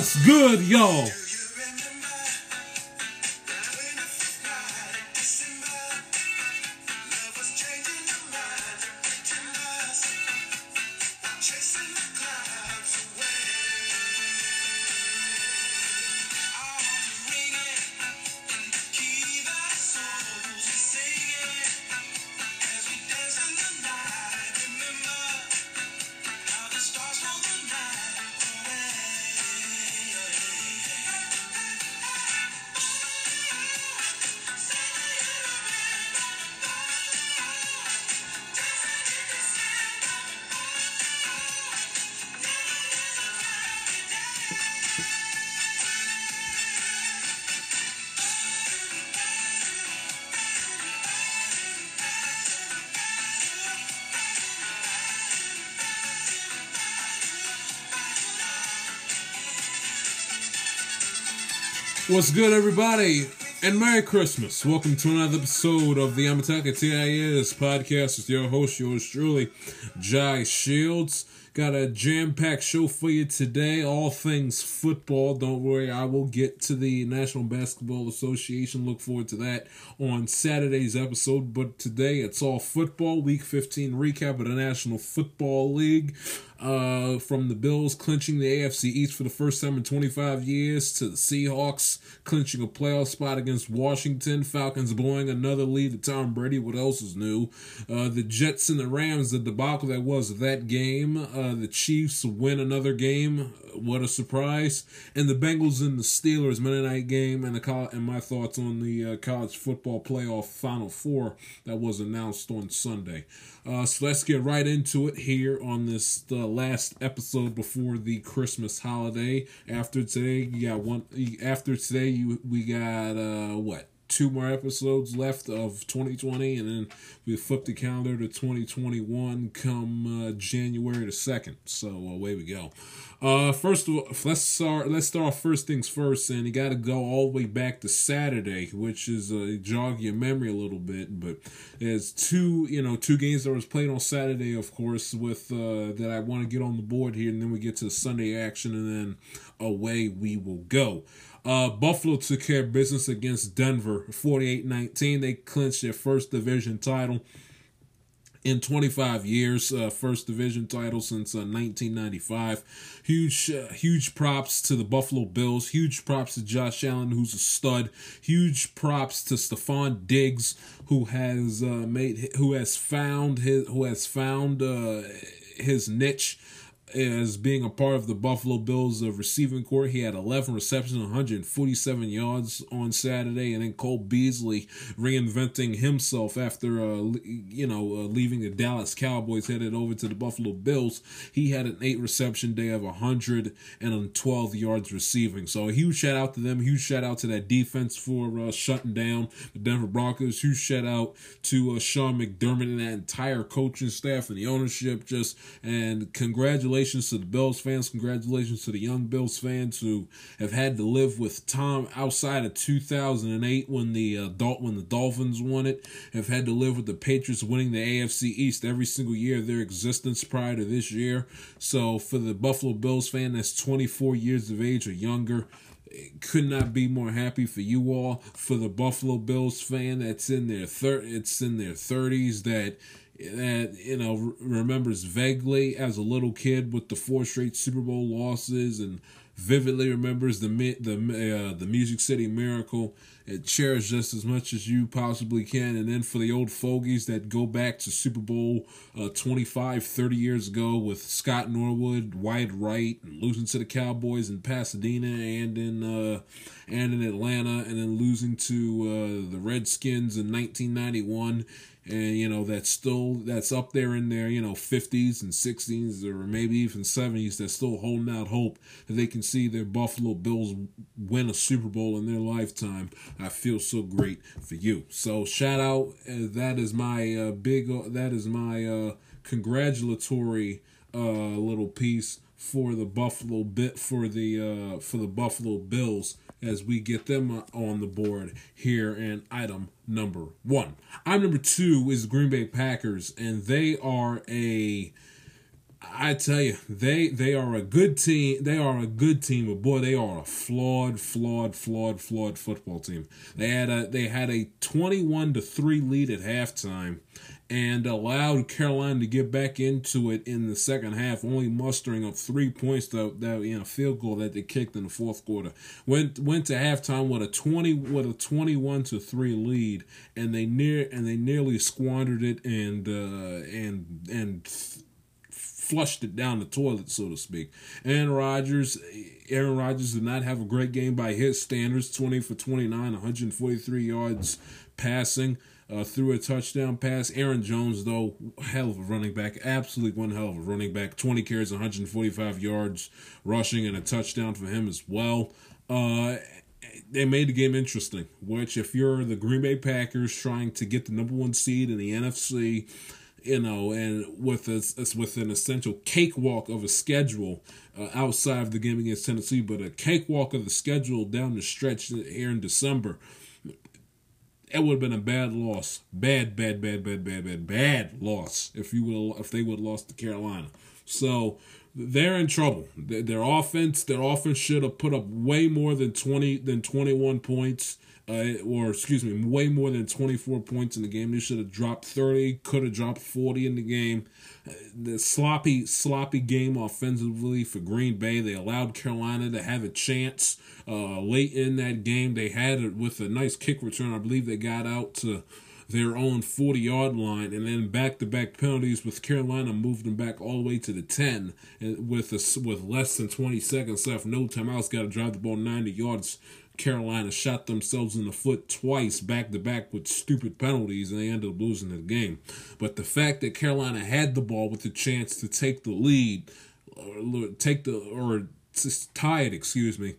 What's good, y'all? What's good, everybody? And Merry Christmas. Welcome to another episode of the Amataka TIS podcast with your host, yours truly, Jai Shields. Got a jam packed show for you today, all things football. Don't worry, I will get to the National Basketball Association. Look forward to that on Saturday's episode. But today it's all football. Week 15 recap of the National Football League. Uh, from the Bills clinching the AFC East for the first time in 25 years to the Seahawks clinching a playoff spot against Washington, Falcons blowing another lead to Tom Brady. What else is new? Uh, the Jets and the Rams, the debacle that was that game. Uh, the Chiefs win another game. What a surprise! And the Bengals and the Steelers Monday night game, and the and my thoughts on the uh, college football playoff Final Four that was announced on Sunday. Uh, so let's get right into it here on this uh, last episode before the Christmas holiday. After today, you got one. After today, you we got uh what two more episodes left of 2020, and then we flip the calendar to 2021 come uh, January the second. So uh, away we go. Uh, first of all, let's start. Let's start off first things first, and you got to go all the way back to Saturday, which is uh, jog your memory a little bit. But there's two, you know, two games that was played on Saturday, of course, with uh, that I want to get on the board here, and then we get to Sunday action, and then away we will go. Uh, Buffalo took care of business against Denver 48 19. They clinched their first division title in 25 years, uh, first division title since uh, 1995. Huge, uh, huge props to the Buffalo Bills. Huge props to Josh Allen, who's a stud. Huge props to Stefon Diggs, who has uh, made, who has found his, who has found uh, his niche as being a part of the Buffalo Bills of receiving corps. He had 11 receptions, 147 yards on Saturday, and then Cole Beasley reinventing himself after uh, you know uh, leaving the Dallas Cowboys, headed over to the Buffalo Bills. He had an eight reception day of 112 yards receiving. So a huge shout out to them. Huge shout out to that defense for uh, shutting down the Denver Broncos. Huge shout out to uh, Sean McDermott and that entire coaching staff and the ownership. Just and congratulations congratulations to the Bills fans. Congratulations to the young Bills fans who have had to live with Tom outside of 2008 when the uh, when the Dolphins won it. Have had to live with the Patriots winning the AFC East every single year of their existence prior to this year. So for the Buffalo Bills fan that's 24 years of age or younger, could not be more happy for you all for the Buffalo Bills fan that's in their third it's in their 30s that that you know remembers vaguely as a little kid with the four straight Super Bowl losses and vividly remembers the the uh, the Music City Miracle. It cherishes just as much as you possibly can. And then for the old fogies that go back to Super Bowl uh, 25, 30 years ago with Scott Norwood, wide right, and losing to the Cowboys in Pasadena and in uh, and in Atlanta, and then losing to uh, the Redskins in 1991 and you know that's still that's up there in their you know 50s and 60s or maybe even 70s that's still holding out hope that they can see their buffalo bills win a super bowl in their lifetime. I feel so great for you. So shout out uh, that is my uh, big uh, that is my uh, congratulatory uh, little piece for the buffalo bit for the uh, for the buffalo bills as we get them on the board here in item number one. Item number two is Green Bay Packers, and they are a I tell you, they they are a good team. They are a good team, but boy, they are a flawed, flawed, flawed, flawed football team. They had a they had a twenty one to three lead at halftime, and allowed Carolina to get back into it in the second half, only mustering up three points that that in a field goal that they kicked in the fourth quarter. Went went to halftime with a twenty with a twenty one to three lead, and they near and they nearly squandered it and uh, and and flushed it down the toilet, so to speak. Aaron Rodgers, Aaron Rodgers did not have a great game by his standards. Twenty for twenty nine, one hundred forty three yards passing. Uh, threw a touchdown pass. Aaron Jones, though, hell of a running back. Absolutely one hell of a running back. 20 carries, 145 yards rushing, and a touchdown for him as well. Uh, they made the game interesting, which, if you're the Green Bay Packers trying to get the number one seed in the NFC, you know, and with with an essential cakewalk of a schedule uh, outside of the game against Tennessee, but a cakewalk of the schedule down the stretch here in December. It would have been a bad loss, bad, bad, bad, bad, bad, bad, bad loss if you will if they would have lost to Carolina. So they're in trouble. Their offense, their offense should have put up way more than twenty than twenty one points uh, or excuse me, way more than 24 points in the game. They should have dropped 30, could have dropped 40 in the game. The sloppy, sloppy game offensively for Green Bay. They allowed Carolina to have a chance uh, late in that game. They had it with a nice kick return. I believe they got out to their own 40 yard line and then back to back penalties with Carolina moved them back all the way to the 10 with a, with less than 20 seconds left no timeouts got to drive the ball 90 yards Carolina shot themselves in the foot twice back to back with stupid penalties and they ended up losing the game. But the fact that Carolina had the ball with the chance to take the lead, or take the or tie it, excuse me,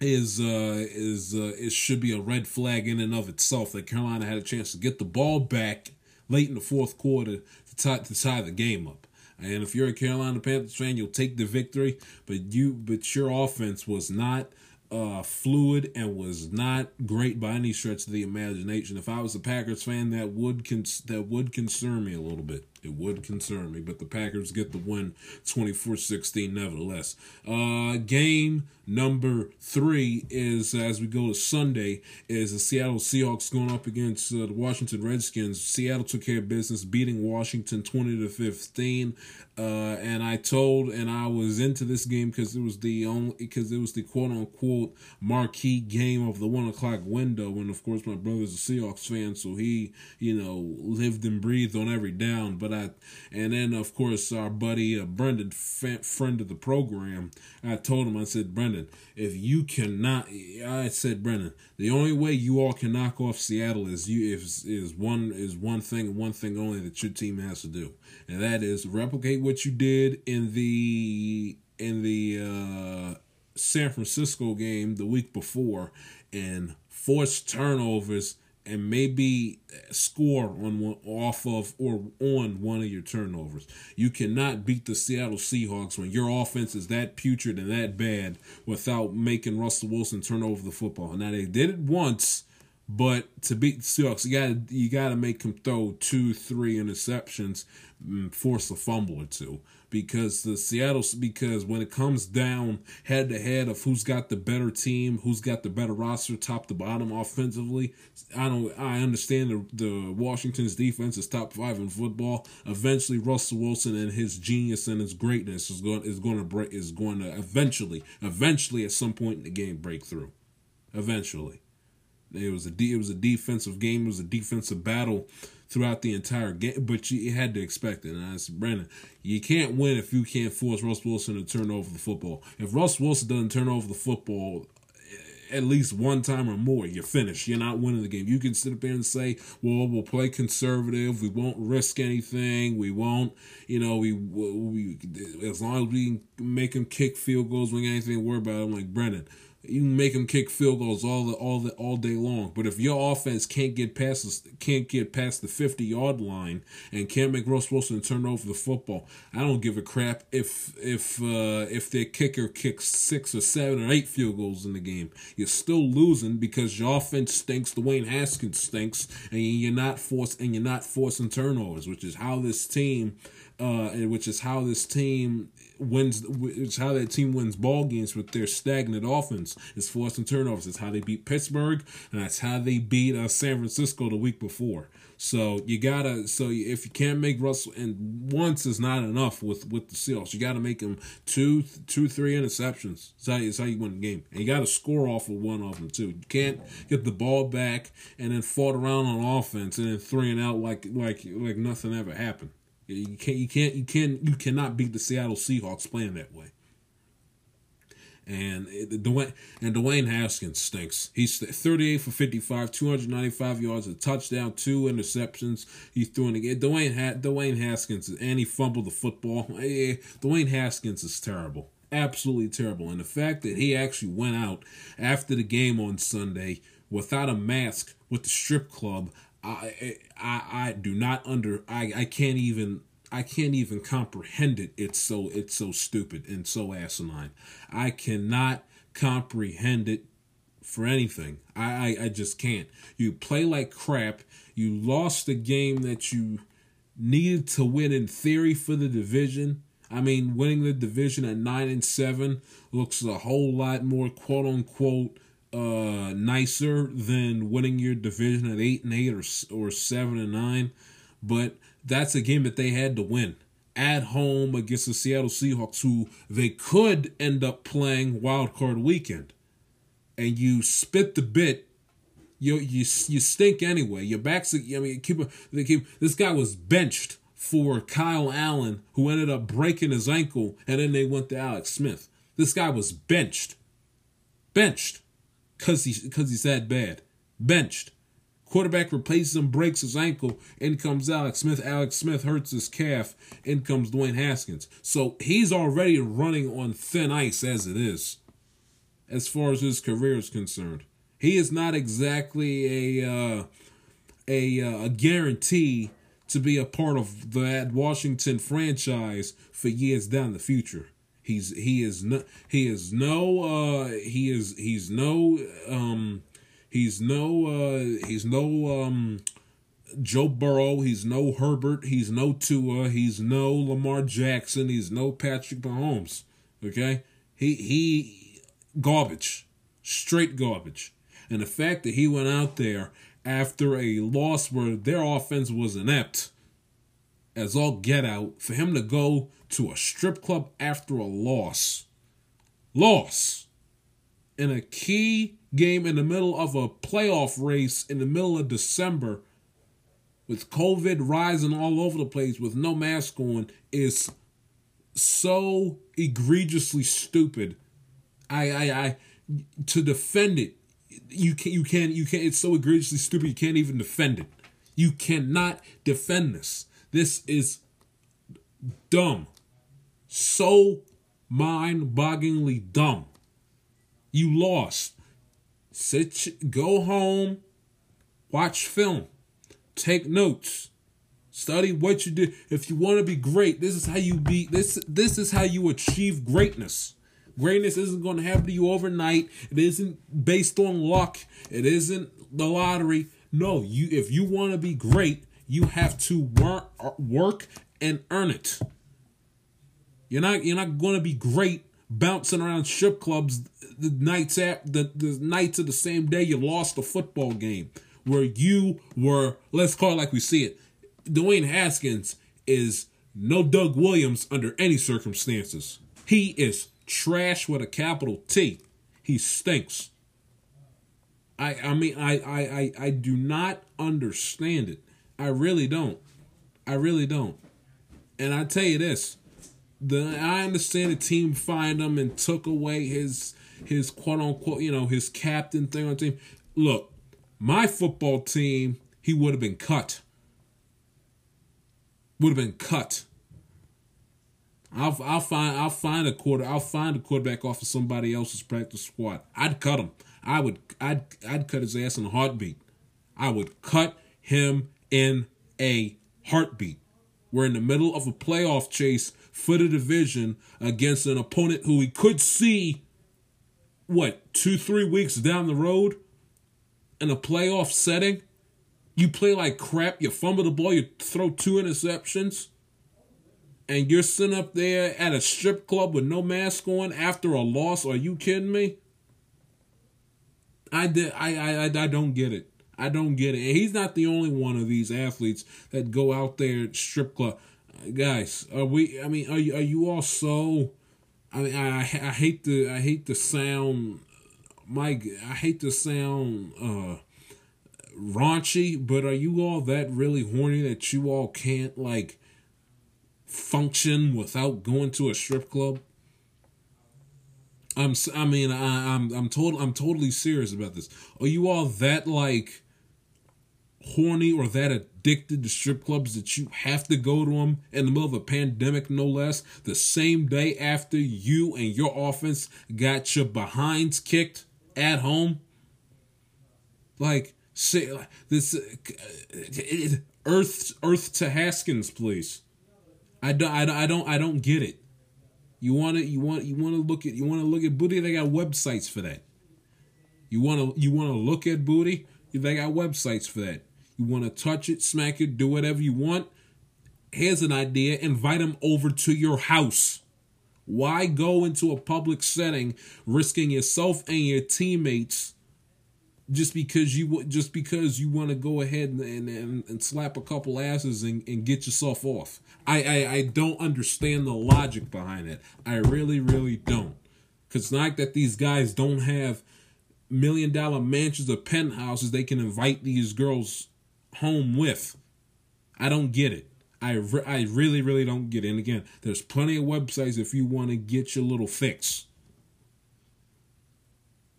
is uh, is uh, it should be a red flag in and of itself that Carolina had a chance to get the ball back late in the fourth quarter to tie to tie the game up. And if you're a Carolina Panthers fan, you'll take the victory. But you, but your offense was not uh, fluid and was not great by any stretch of the imagination. If I was a Packers fan, that would cons- that would concern me a little bit. It would concern me, but the Packers get the win 24-16 nevertheless. Uh, game number three is as we go to Sunday is the Seattle Seahawks going up against uh, the Washington Redskins. Seattle took care of business, beating Washington 20 to 15. Uh, and I told, and I was into this game because it was the only, because it was the quote unquote marquee game of the one o'clock window. And of course, my brother's a Seahawks fan, so he, you know, lived and breathed on every down. But I, and then of course our buddy uh, Brendan, friend of the program, I told him, I said, Brendan, if you cannot, I said, Brendan, the only way you all can knock off Seattle is you is is one is one thing, one thing only that your team has to do. And that is replicate what you did in the in the uh, San Francisco game the week before and force turnovers and maybe score on one off of or on one of your turnovers. You cannot beat the Seattle Seahawks when your offense is that putrid and that bad without making Russell Wilson turn over the football. Now they did it once but to beat the Seahawks, you got you got to make him throw two, three interceptions, force a fumble or two, because the Seattle because when it comes down head to head of who's got the better team, who's got the better roster, top to bottom offensively, I don't I understand the, the Washington's defense is top five in football. Eventually, Russell Wilson and his genius and his greatness is going is going to break is going to eventually eventually at some point in the game break through, eventually. It was a it was a defensive game. It was a defensive battle throughout the entire game, but you had to expect it. And I said, Brandon, you can't win if you can't force Russ Wilson to turn over the football. If Russ Wilson doesn't turn over the football eh, at least one time or more, you're finished. You're not winning the game. You can sit up there and say, "Well, we'll play conservative. We won't risk anything. We won't, you know, we we as long as we make them kick field goals, we ain't anything to worry about." I'm like Brendan you can make them kick field goals all the all the all day long. But if your offense can't get past can't get past the fifty yard line and can't make Russ Wilson turn over the football, I don't give a crap if if uh, if their kicker kicks six or seven or eight field goals in the game. You're still losing because your offense stinks. Dwayne Haskins stinks, and you're not forced and you're not forcing turnovers, which is how this team uh, which is how this team wins. Which how that team wins ball games with their stagnant offense. Is forcing turnovers. It's how they beat Pittsburgh, and that's how they beat uh, San Francisco the week before. So you gotta. So if you can't make Russell, and once is not enough with with the Seahawks, you gotta make them two, two, three interceptions. That's how, that's how you win the game, and you gotta score off of one of them too. You can't get the ball back and then fought around on offense and then three and out like like like nothing ever happened. You can't you can't you can you cannot beat the Seattle Seahawks playing that way. And Dwayne and Dwayne Haskins stinks. He's 38 for 55, 295 yards, a touchdown, two interceptions. He's throwing again. Dwayne ha- Dwayne Haskins and he fumbled the football. Eh, Dwayne Haskins is terrible, absolutely terrible. And the fact that he actually went out after the game on Sunday without a mask with the strip club, I I I do not under I I can't even I can't even comprehend it. It's so it's so stupid and so asinine. I cannot comprehend it for anything. I, I, I just can't. You play like crap. You lost the game that you needed to win in theory for the division. I mean, winning the division at nine and seven looks a whole lot more quote unquote uh, nicer than winning your division at eight and eight or or seven and nine. But that's a game that they had to win at home against the Seattle Seahawks, who they could end up playing wild card weekend. And you spit the bit, you you you stink anyway. Your backs, I mean, keep they keep. This guy was benched for Kyle Allen, who ended up breaking his ankle, and then they went to Alex Smith. This guy was benched, benched, cause he cause he's that bad, benched. Quarterback replaces him, breaks his ankle. In comes Alex Smith. Alex Smith hurts his calf. In comes Dwayne Haskins. So he's already running on thin ice as it is, as far as his career is concerned. He is not exactly a uh, a, uh, a guarantee to be a part of that Washington franchise for years down the future. He's he is no he is no uh he is he's no um He's no uh he's no um Joe Burrow, he's no Herbert, he's no Tua, he's no Lamar Jackson, he's no Patrick Mahomes. Okay? He he garbage. Straight garbage. And the fact that he went out there after a loss where their offense was inept as all get out, for him to go to a strip club after a loss. Loss. In a key game in the middle of a playoff race in the middle of December with COVID rising all over the place with no mask on is so egregiously stupid. I I I to defend it you can you can you can it's so egregiously stupid you can't even defend it. You cannot defend this. This is dumb. So mind-bogglingly dumb. You lost. Sit, go home, watch film, take notes, study what you do. If you want to be great, this is how you be. This this is how you achieve greatness. Greatness isn't going to happen to you overnight. It isn't based on luck. It isn't the lottery. No, you if you want to be great, you have to work work and earn it. You're not you're not going to be great bouncing around strip clubs the nights at the, the nights of the same day you lost a football game where you were let's call it like we see it. Dwayne Haskins is no Doug Williams under any circumstances. He is trash with a capital T. He stinks. I I mean I I I, I do not understand it. I really don't. I really don't. And I tell you this, the I understand the team fined him and took away his his quote unquote you know his captain thing on team. Look, my football team he would have been cut. Would have been cut. I'll I'll find I'll find a quarter I'll find a quarterback off of somebody else's practice squad. I'd cut him. I would I'd I'd cut his ass in a heartbeat. I would cut him in a heartbeat. We're in the middle of a playoff chase for the division against an opponent who we could see, what, two, three weeks down the road in a playoff setting. You play like crap, you fumble the ball, you throw two interceptions. and you're sitting up there at a strip club with no mask on after a loss. Are you kidding me? I did. I I I don't get it. I don't get it. He's not the only one of these athletes that go out there strip club. Guys, are we? I mean, are you? Are you all so? I mean, I I hate the I hate the sound. Mike, I hate the sound. uh raunchy, but are you all that really horny that you all can't like function without going to a strip club? I'm I mean I, I'm I'm total I'm totally serious about this. Are you all that like horny or that addicted to strip clubs that you have to go to them in the middle of a pandemic, no less, the same day after you and your offense got your behinds kicked at home? Like, say this uh, Earth Earth to Haskins, please. I don't I don't I don't get it. You want to you want you want to look at you want to look at booty. They got websites for that. You want to you want to look at booty. They got websites for that. You want to touch it, smack it, do whatever you want. Here's an idea: invite them over to your house. Why go into a public setting, risking yourself and your teammates? just because you just because you want to go ahead and, and, and, slap a couple asses and, and get yourself off. I, I, I don't understand the logic behind it. I really, really don't. Because it's not like that these guys don't have million dollar mansions or penthouses they can invite these girls home with. I don't get it. I, re- I really, really don't get it. And again, there's plenty of websites if you want to get your little fix.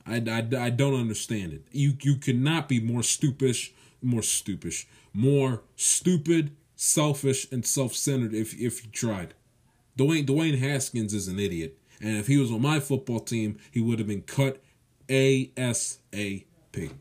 I, I, I don't understand it. You you cannot be more stupish, more stupish, more stupid, selfish, and self-centered if if you tried. Dwayne Dwayne Haskins is an idiot, and if he was on my football team, he would have been cut ASAP.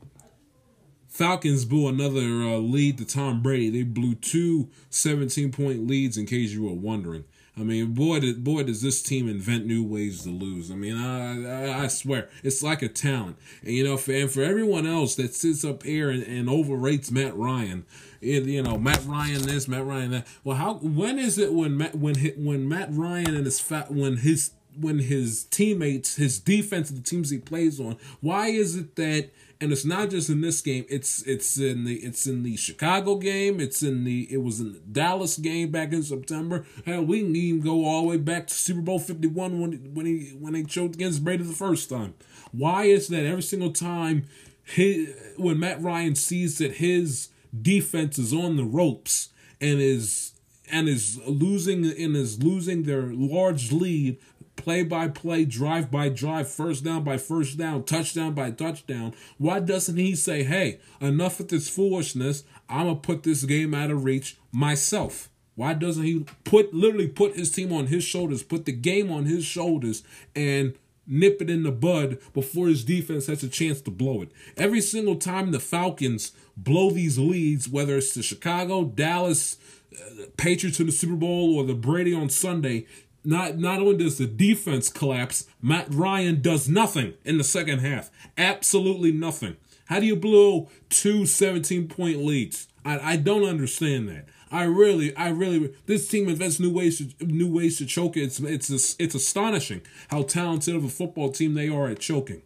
Falcons blew another uh, lead to Tom Brady. They blew two 17 point leads, in case you were wondering. I mean, boy, did, boy, does this team invent new ways to lose. I mean, I, I, swear, it's like a talent. And you know, for, and for everyone else that sits up here and, and overrates Matt Ryan, it, you know, Matt Ryan this, Matt Ryan that. Well, how when is it when Matt when when Matt Ryan and his fat when his when his teammates, his defense, the teams he plays on, why is it that and it's not just in this game. It's it's in the it's in the Chicago game. It's in the it was in the Dallas game back in September. Hell, we can even go all the way back to Super Bowl Fifty One when when he when they choked against Brady the first time. Why is that every single time his, when Matt Ryan sees that his defense is on the ropes and is and is losing and is losing their large lead play by play, drive by drive, first down by first down, touchdown by touchdown, why doesn't he say, hey, enough of this foolishness? I'm going to put this game out of reach myself. Why doesn't he put literally put his team on his shoulders, put the game on his shoulders, and nip it in the bud before his defense has a chance to blow it? Every single time the Falcons blow these leads, whether it's to Chicago, Dallas, uh, Patriots in the Super Bowl, or the Brady on Sunday, not not only does the defense collapse, Matt Ryan does nothing in the second half. Absolutely nothing. How do you blow two 17 point leads? I, I don't understand that. I really, I really, this team invents new ways to new ways to choke. It's it's it's astonishing how talented of a football team they are at choking.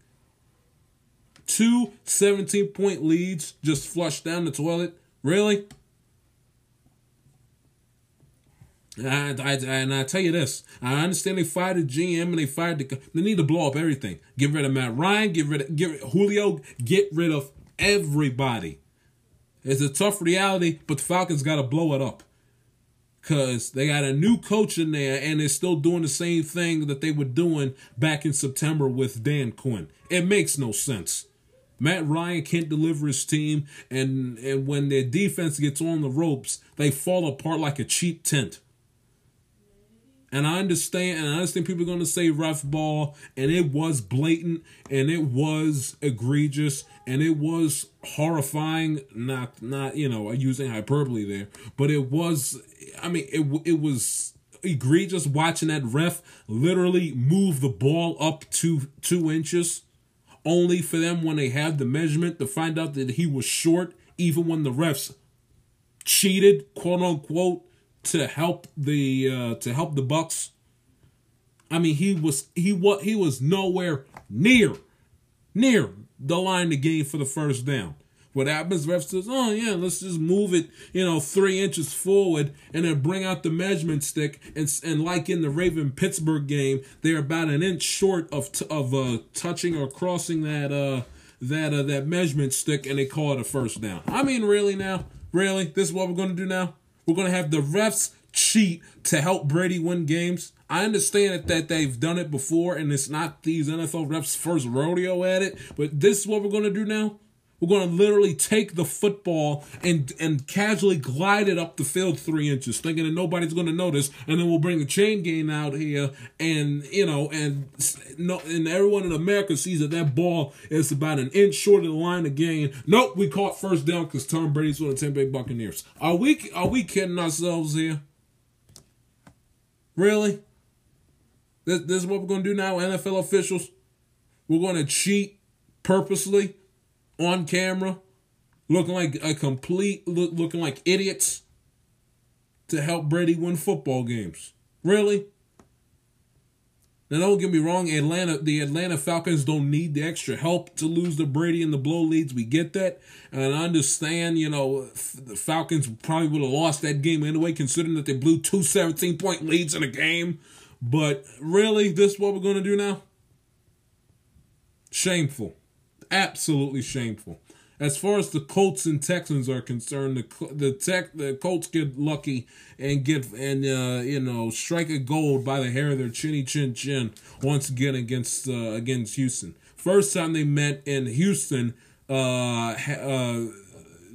Two 17 point leads just flushed down the toilet. Really? And I, and I tell you this, I understand they fired the GM and they fired the. They need to blow up everything. Get rid of Matt Ryan. Get rid of get Julio. Get rid of everybody. It's a tough reality, but the Falcons got to blow it up because they got a new coach in there and they're still doing the same thing that they were doing back in September with Dan Quinn. It makes no sense. Matt Ryan can't deliver his team, and, and when their defense gets on the ropes, they fall apart like a cheap tent. And I understand, and I understand people are going to say rough ball, and it was blatant, and it was egregious, and it was horrifying. Not, not you know, using hyperbole there, but it was. I mean, it it was egregious watching that ref literally move the ball up to two inches, only for them when they have the measurement to find out that he was short, even when the refs cheated, quote unquote to help the uh, to help the Bucks. I mean, he was he was he was nowhere near near the line to gain for the first down. What happens? Ref says, "Oh yeah, let's just move it, you know, three inches forward, and then bring out the measurement stick." And and like in the Raven Pittsburgh game, they're about an inch short of t- of uh, touching or crossing that uh that uh, that measurement stick, and they call it a first down. I mean, really now, really, this is what we're gonna do now. We're gonna have the refs cheat to help Brady win games. I understand that they've done it before, and it's not these NFL refs' first rodeo at it. But this is what we're gonna do now. We're going to literally take the football and and casually glide it up the field three inches, thinking that nobody's going to notice, and then we'll bring the chain gang out here, and you know, and no, and everyone in America sees that that ball is about an inch short of the line of gain. Nope, we caught first down because Tom Brady's on the Tampa Bay Buccaneers. Are we are we kidding ourselves here? Really? This, this is what we're going to do now, NFL officials. We're going to cheat purposely on camera, looking like a complete, look, looking like idiots to help Brady win football games. Really? Now don't get me wrong, Atlanta, the Atlanta Falcons don't need the extra help to lose the Brady and the blow leads. We get that, and I understand. You know, the Falcons probably would have lost that game anyway, considering that they blew two 17 point leads in a game. But really, this is what we're to do now? Shameful absolutely shameful. As far as the Colts and Texans are concerned, the the tech the Colts get lucky and get and uh, you know strike a gold by the hair of their chinny chin chin once again against uh, against Houston. First time they met in Houston, uh, uh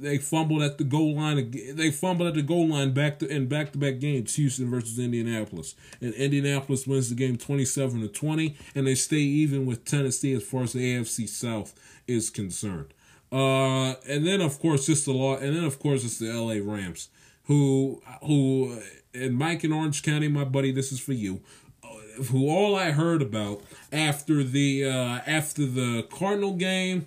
they fumbled at the goal line. They fumbled at the goal line back to in back to back games. Houston versus Indianapolis, and Indianapolis wins the game twenty seven to twenty, and they stay even with Tennessee as far as the AFC South is concerned. Uh, and then of course just the law, and then of course it's the L.A. Rams, who who and Mike in Orange County, my buddy, this is for you. Who all I heard about after the uh, after the Cardinal game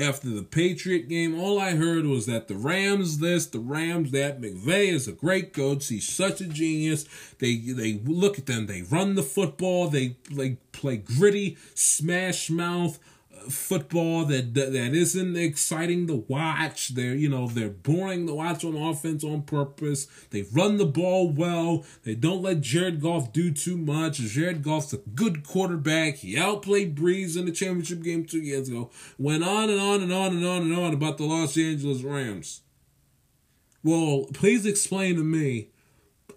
after the Patriot game, all I heard was that the Rams this, the Rams that. McVay is a great coach. He's such a genius. They they look at them. They run the football. They like play gritty, smash mouth football that, that that isn't exciting to watch. They're you know they're boring to watch on offense on purpose. They run the ball well. They don't let Jared Goff do too much. Jared Goff's a good quarterback. He outplayed Brees in the championship game two years ago. Went on and on and on and on and on about the Los Angeles Rams. Well, please explain to me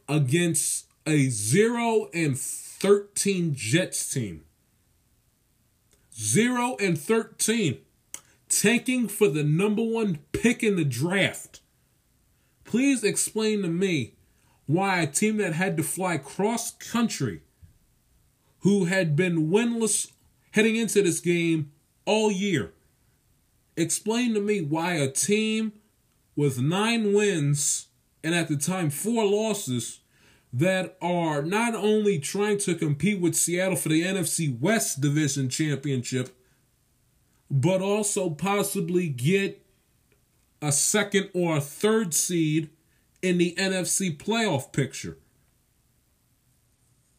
against a zero and thirteen Jets team 0 and 13, tanking for the number one pick in the draft. Please explain to me why a team that had to fly cross country, who had been winless heading into this game all year, explain to me why a team with nine wins and at the time four losses that are not only trying to compete with Seattle for the NFC West Division Championship, but also possibly get a second or a third seed in the NFC playoff picture.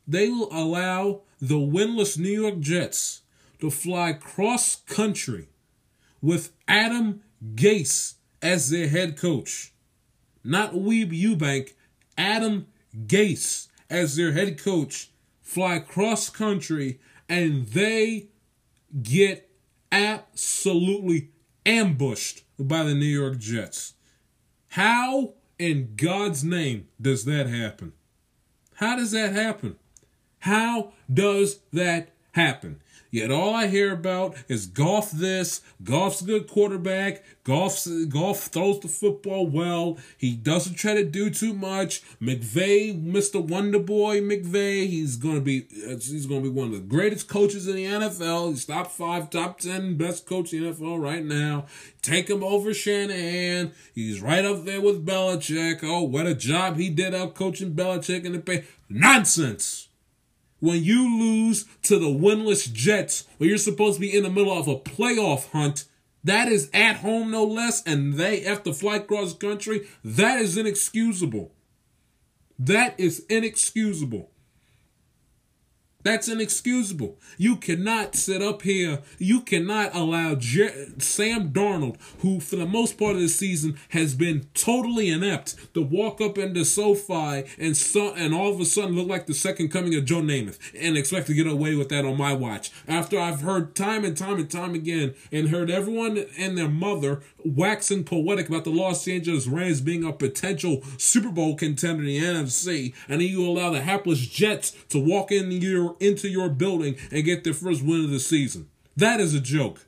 They will allow the winless New York Jets to fly cross country with Adam Gase as their head coach. Not Weeb Eubank, Adam Gase as their head coach fly cross country and they get absolutely ambushed by the New York Jets. How in God's name does that happen? How does that happen? How does that happen? Yet all I hear about is Goff this, Goff's a good quarterback, Goff's, Goff throws the football well, he doesn't try to do too much. McVay, Mr. Wonder Boy McVay, he's gonna be uh, he's gonna be one of the greatest coaches in the NFL. He's top five, top ten best coach in the NFL right now. Take him over Shanahan. He's right up there with Belichick. Oh, what a job he did out coaching Belichick in the pay. Nonsense when you lose to the winless Jets, when you're supposed to be in the middle of a playoff hunt, that is at home no less, and they have to fly across country, that is inexcusable. That is inexcusable. That's inexcusable. You cannot sit up here. You cannot allow Jer- Sam Darnold, who for the most part of the season has been totally inept, to walk up into SoFi and so, and all of a sudden look like the second coming of Joe Namath and expect to get away with that on my watch. After I've heard time and time and time again and heard everyone and their mother waxing poetic about the Los Angeles Rams being a potential Super Bowl contender in the NFC, and then you allow the hapless Jets to walk in your into your building and get their first win of the season. That is a joke.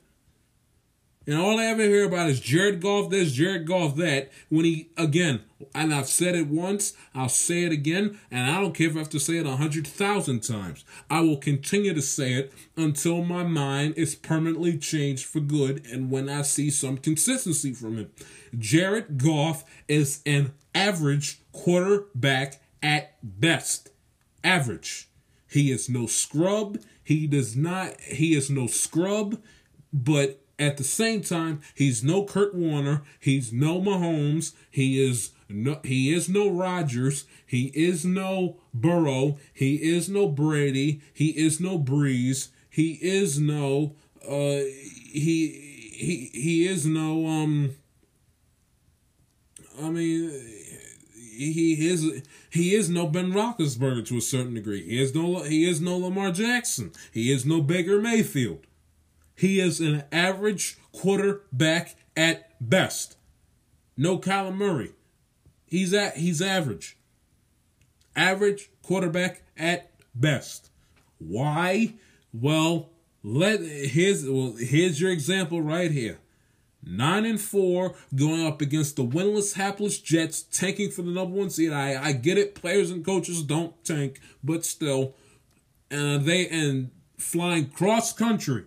And all I ever hear about is Jared Goff this, Jared Goff that. When he, again, and I've said it once, I'll say it again, and I don't care if I have to say it a hundred thousand times. I will continue to say it until my mind is permanently changed for good and when I see some consistency from him. Jared Goff is an average quarterback at best. Average. He is no scrub. He does not, he is no scrub, but at the same time, he's no Kurt Warner. He's no Mahomes. He is no, he is no Rodgers. He is no Burrow. He is no Brady. He is no Brees. He is no, uh, he, he, he is no, um, I mean, he is he is no Ben Roethlisberger to a certain degree. He is no he is no Lamar Jackson. He is no Baker Mayfield. He is an average quarterback at best. No Kyler Murray. He's at he's average. Average quarterback at best. Why? Well, let here's well here's your example right here. Nine and four, going up against the winless, hapless Jets, tanking for the number one seed. I, I get it. Players and coaches don't tank, but still, and they and flying cross country,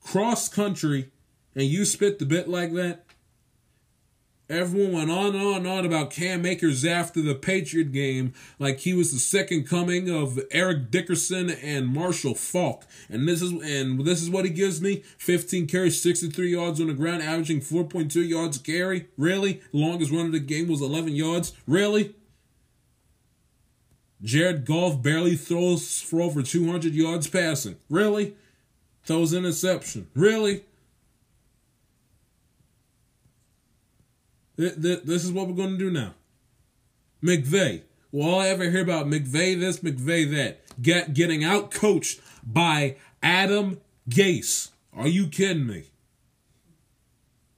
cross country, and you spit the bit like that. Everyone went on and on and on about Cam Akers after the Patriot game, like he was the second coming of Eric Dickerson and Marshall Faulk. And this is and this is what he gives me: 15 carries, 63 yards on the ground, averaging 4.2 yards a carry. Really? Longest run of the game was 11 yards. Really? Jared Goff barely throws for over 200 yards passing. Really? Throws interception. Really? This is what we're going to do now. McVay. Well, all I ever hear about McVay this, McVay that. Get getting out coached by Adam Gase. Are you kidding me?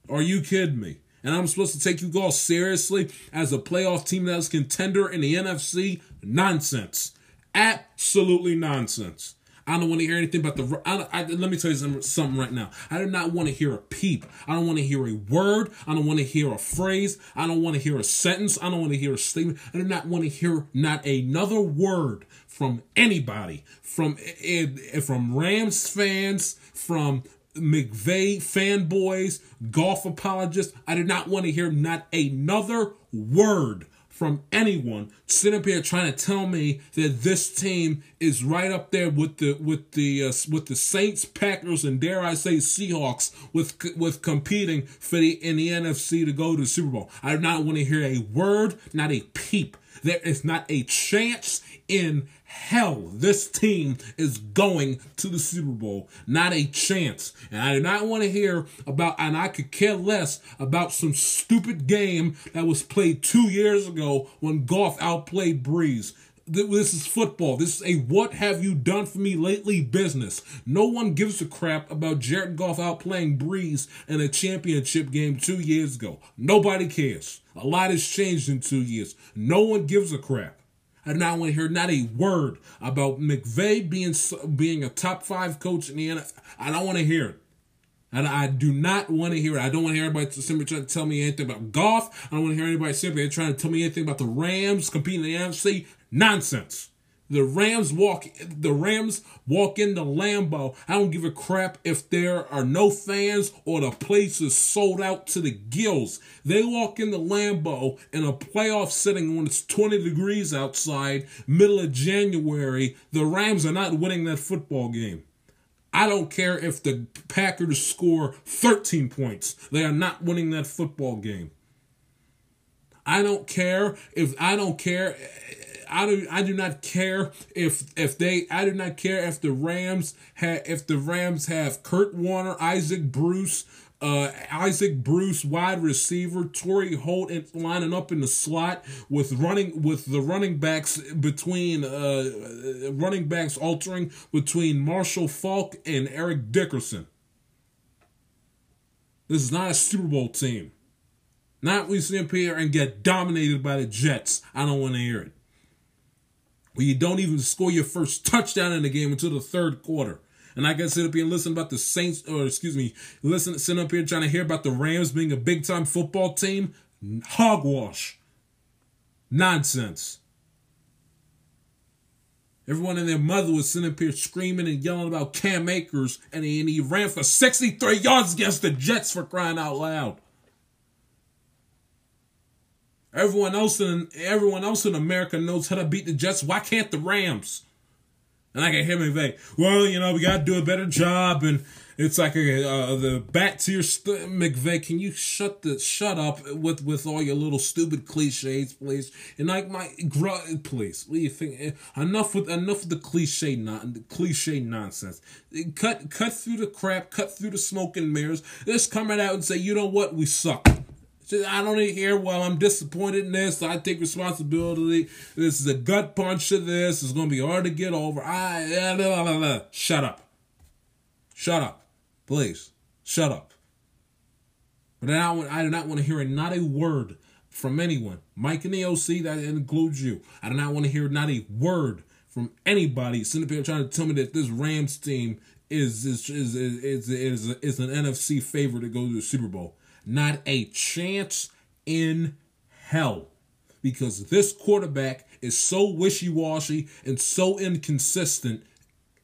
Are you kidding me? And I'm supposed to take you guys seriously as a playoff team that's contender in the NFC? Nonsense. Absolutely nonsense. I don't want to hear anything about the. I, I, let me tell you something, something right now. I do not want to hear a peep. I don't want to hear a word. I don't want to hear a phrase. I don't want to hear a sentence. I don't want to hear a statement. I do not want to hear not another word from anybody, from eh, eh, from Rams fans, from McVay fanboys, Goff apologists. I do not want to hear not another word from anyone sitting up here trying to tell me that this team is right up there with the with the uh, with the Saints, Packers, and dare I say Seahawks with with competing for the in the NFC to go to the Super Bowl. I do not want to hear a word, not a peep. There is not a chance in hell this team is going to the Super Bowl. Not a chance. And I do not want to hear about, and I could care less about some stupid game that was played two years ago when Goff outplayed Brees. This is football. This is a what have you done for me lately business. No one gives a crap about Jared Goff outplaying Brees in a championship game two years ago. Nobody cares. A lot has changed in two years. No one gives a crap. I do not want to hear not a word about McVay being being a top five coach in the NFL. I don't want to hear it. And I do not want to hear it. I don't want to hear anybody simply trying to tell me anything about Goff. I don't want to hear anybody simply trying to tell me anything about the Rams competing in the NFC. Nonsense. The Rams walk the Rams walk into Lambeau. I don't give a crap if there are no fans or the place is sold out to the gills. They walk into Lambeau in a playoff setting when it's 20 degrees outside, middle of January. The Rams are not winning that football game. I don't care if the Packers score 13 points. They are not winning that football game. I don't care if I don't care. I do. I do not care if if they. I do not care if the Rams have if the Rams have Kurt Warner, Isaac Bruce, uh, Isaac Bruce, wide receiver, Torry Holt lining up in the slot with running with the running backs between uh, running backs altering between Marshall Faulk and Eric Dickerson. This is not a Super Bowl team. Not we sit up here and get dominated by the Jets. I don't want to hear it. Where you don't even score your first touchdown in the game until the third quarter. And I can sit up here and listen about the Saints, or excuse me, listen, sit up here trying to hear about the Rams being a big time football team. Hogwash. Nonsense. Everyone and their mother was sitting up here screaming and yelling about Cam Akers, and he, and he ran for 63 yards against the Jets for crying out loud. Everyone else in everyone else in America knows how to beat the Jets. Why can't the Rams? And I can hear McVay. Well, you know, we got to do a better job, and it's like uh, the back to your st- McVay. Can you shut the shut up with with all your little stupid cliches, please? And like my gr- please, what do you think? Enough with enough of the cliche non cliche nonsense. Cut cut through the crap, cut through the smoke and mirrors. Just come right out and say, you know what, we suck. I don't hear, well, I'm disappointed in this. I take responsibility. This is a gut punch to this. It's going to be hard to get over. I, blah, blah, blah. Shut up. Shut up. Please. Shut up. But I, I do not want to hear not a word from anyone. Mike and the OC, that includes you. I do not want to hear not a word from anybody sitting up here trying to tell me that this Rams team is is is is, is, is, is an NFC favorite to go to the Super Bowl. Not a chance in hell. Because this quarterback is so wishy washy and so inconsistent,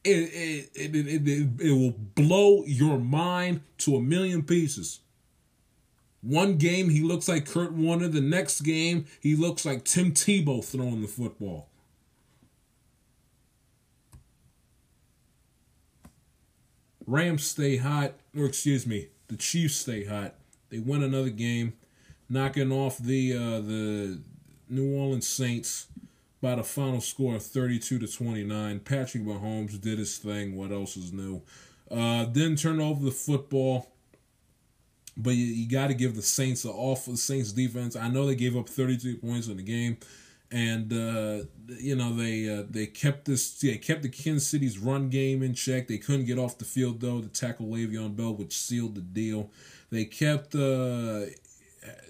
it, it, it, it, it will blow your mind to a million pieces. One game he looks like Kurt Warner. The next game he looks like Tim Tebow throwing the football. Rams stay hot, or excuse me, the Chiefs stay hot. They win another game, knocking off the uh, the New Orleans Saints by the final score of 32 to 29. Patrick Mahomes did his thing. What else is new? Uh, didn't turn over the football, but you, you got to give the Saints an awful Saints defense. I know they gave up 32 points in the game, and uh, you know they uh, they kept this they kept the Kansas City's run game in check. They couldn't get off the field though to tackle Le'Veon Bell, which sealed the deal. They kept uh,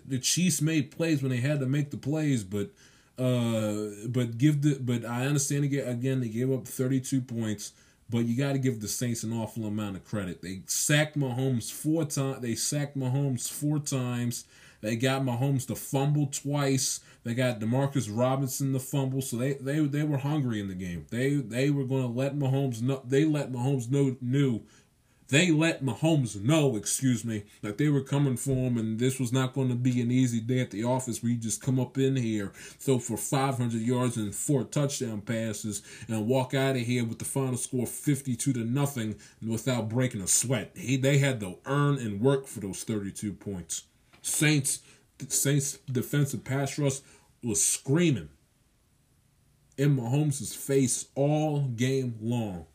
the Chiefs made plays when they had to make the plays, but uh, but give the but I understand again, they gave up 32 points, but you got to give the Saints an awful amount of credit. They sacked Mahomes four times. They sacked Mahomes four times. They got Mahomes to fumble twice. They got Demarcus Robinson to fumble. So they they they were hungry in the game. They they were going to let Mahomes know. They let Mahomes know knew they let Mahomes know, excuse me, that they were coming for him and this was not going to be an easy day at the office where you just come up in here, throw for 500 yards and four touchdown passes and walk out of here with the final score 52 to nothing without breaking a sweat. He, they had to earn and work for those 32 points. Saints Saints defensive pass rush was screaming in Mahomes' face all game long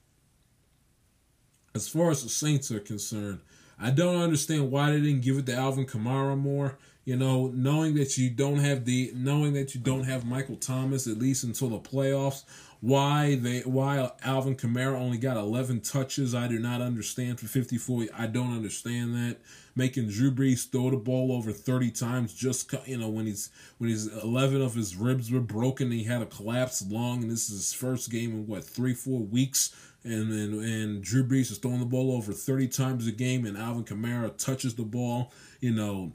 as far as the Saints are concerned, I don't understand why they didn't give it to Alvin Kamara more. You know, knowing that you don't have the knowing that you don't have Michael Thomas at least until the playoffs, why they why Alvin Kamara only got 11 touches, I do not understand for 54. I don't understand that. Making Drew Brees throw the ball over 30 times just you know when he's when he's 11 of his ribs were broken, he had a collapsed lung, and this is his first game in what three four weeks and, and and Drew Brees is throwing the ball over 30 times a game, and Alvin Kamara touches the ball, you know,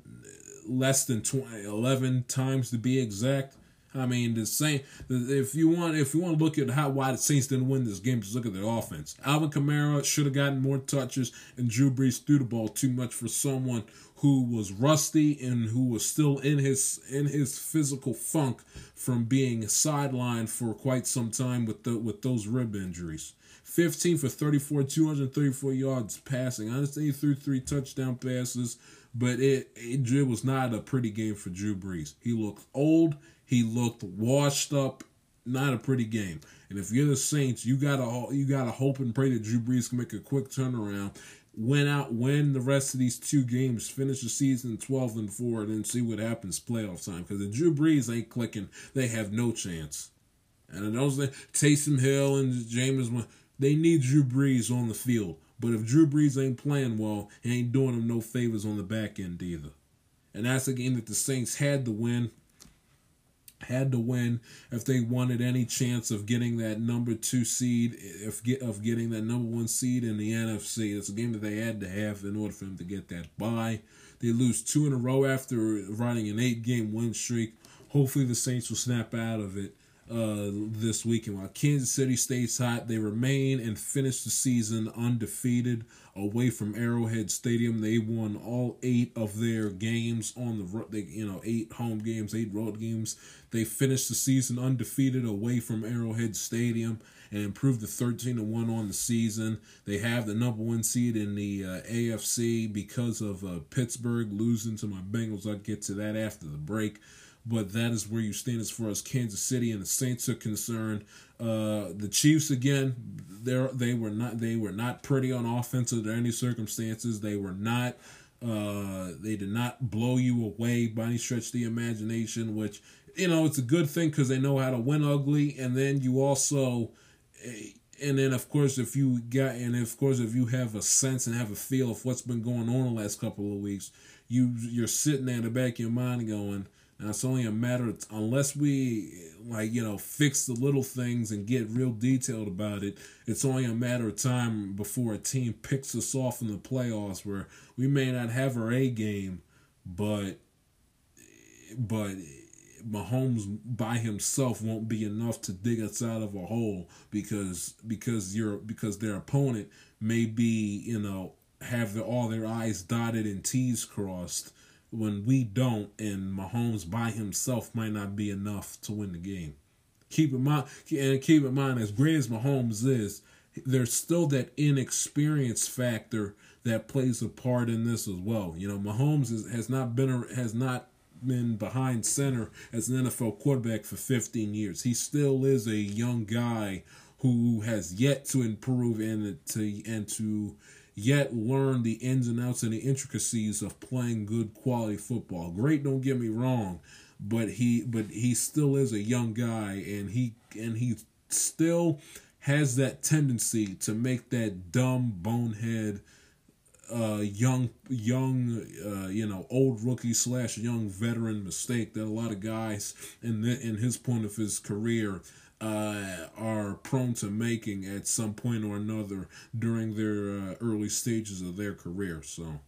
less than 20, 11 times to be exact. I mean, the same. If you want, if you want to look at how why the Saints didn't win this game, just look at their offense. Alvin Kamara should have gotten more touches, and Drew Brees threw the ball too much for someone who was rusty and who was still in his in his physical funk from being sidelined for quite some time with the with those rib injuries. 15 for 34, 234 yards passing. I understand he threw three touchdown passes, but it, it it was not a pretty game for Drew Brees. He looked old. He looked washed up. Not a pretty game. And if you're the Saints, you gotta you gotta hope and pray that Drew Brees can make a quick turnaround, win out, win the rest of these two games, finish the season twelve and four, and then see what happens playoff time. Because if Drew Brees ain't clicking, they have no chance. And those Taysom Hill and Jameis, they need Drew Brees on the field. But if Drew Brees ain't playing well, he ain't doing them no favors on the back end either. And that's a game that the Saints had to win. Had to win if they wanted any chance of getting that number two seed, if get of getting that number one seed in the NFC. It's a game that they had to have in order for them to get that bye. They lose two in a row after riding an eight game win streak. Hopefully the Saints will snap out of it uh, this weekend. While Kansas City stays hot, they remain and finish the season undefeated away from Arrowhead Stadium. They won all eight of their games on the road. they you know eight home games, eight road games. They finished the season undefeated away from Arrowhead Stadium and improved to 13 to 1 on the season. They have the number one seed in the uh, AFC because of uh, Pittsburgh losing to my Bengals. I'll get to that after the break but that is where you stand as far as Kansas City and the Saints are concerned. Uh, the Chiefs again, they they were not they were not pretty on offense under any circumstances. They were not. Uh, they did not blow you away by any stretch of the imagination, which you know it's a good thing because they know how to win ugly. And then you also, eh, and then of course if you got and of course if you have a sense and have a feel of what's been going on the last couple of weeks, you you're sitting there in the back of your mind going now it's only a matter of, unless we like you know fix the little things and get real detailed about it. It's only a matter of time before a team picks us off in the playoffs where we may not have our A game, but but Mahomes by himself won't be enough to dig us out of a hole because because your because their opponent may be you know have the, all their I's dotted and T's crossed when we don't, and Mahomes by himself might not be enough to win the game. Keep in mind, and keep in mind, as great as Mahomes is, there's still that inexperience factor that plays a part in this as well. You know, Mahomes is, has not been a, has not been behind center as an NFL quarterback for 15 years. He still is a young guy who has yet to improve and to and to yet learn the ins and outs and the intricacies of playing good quality football. Great, don't get me wrong, but he but he still is a young guy and he and he still has that tendency to make that dumb bonehead uh young young uh you know old rookie slash young veteran mistake that a lot of guys in the, in his point of his career uh, are prone to making at some point or another during their uh, early stages of their career. So.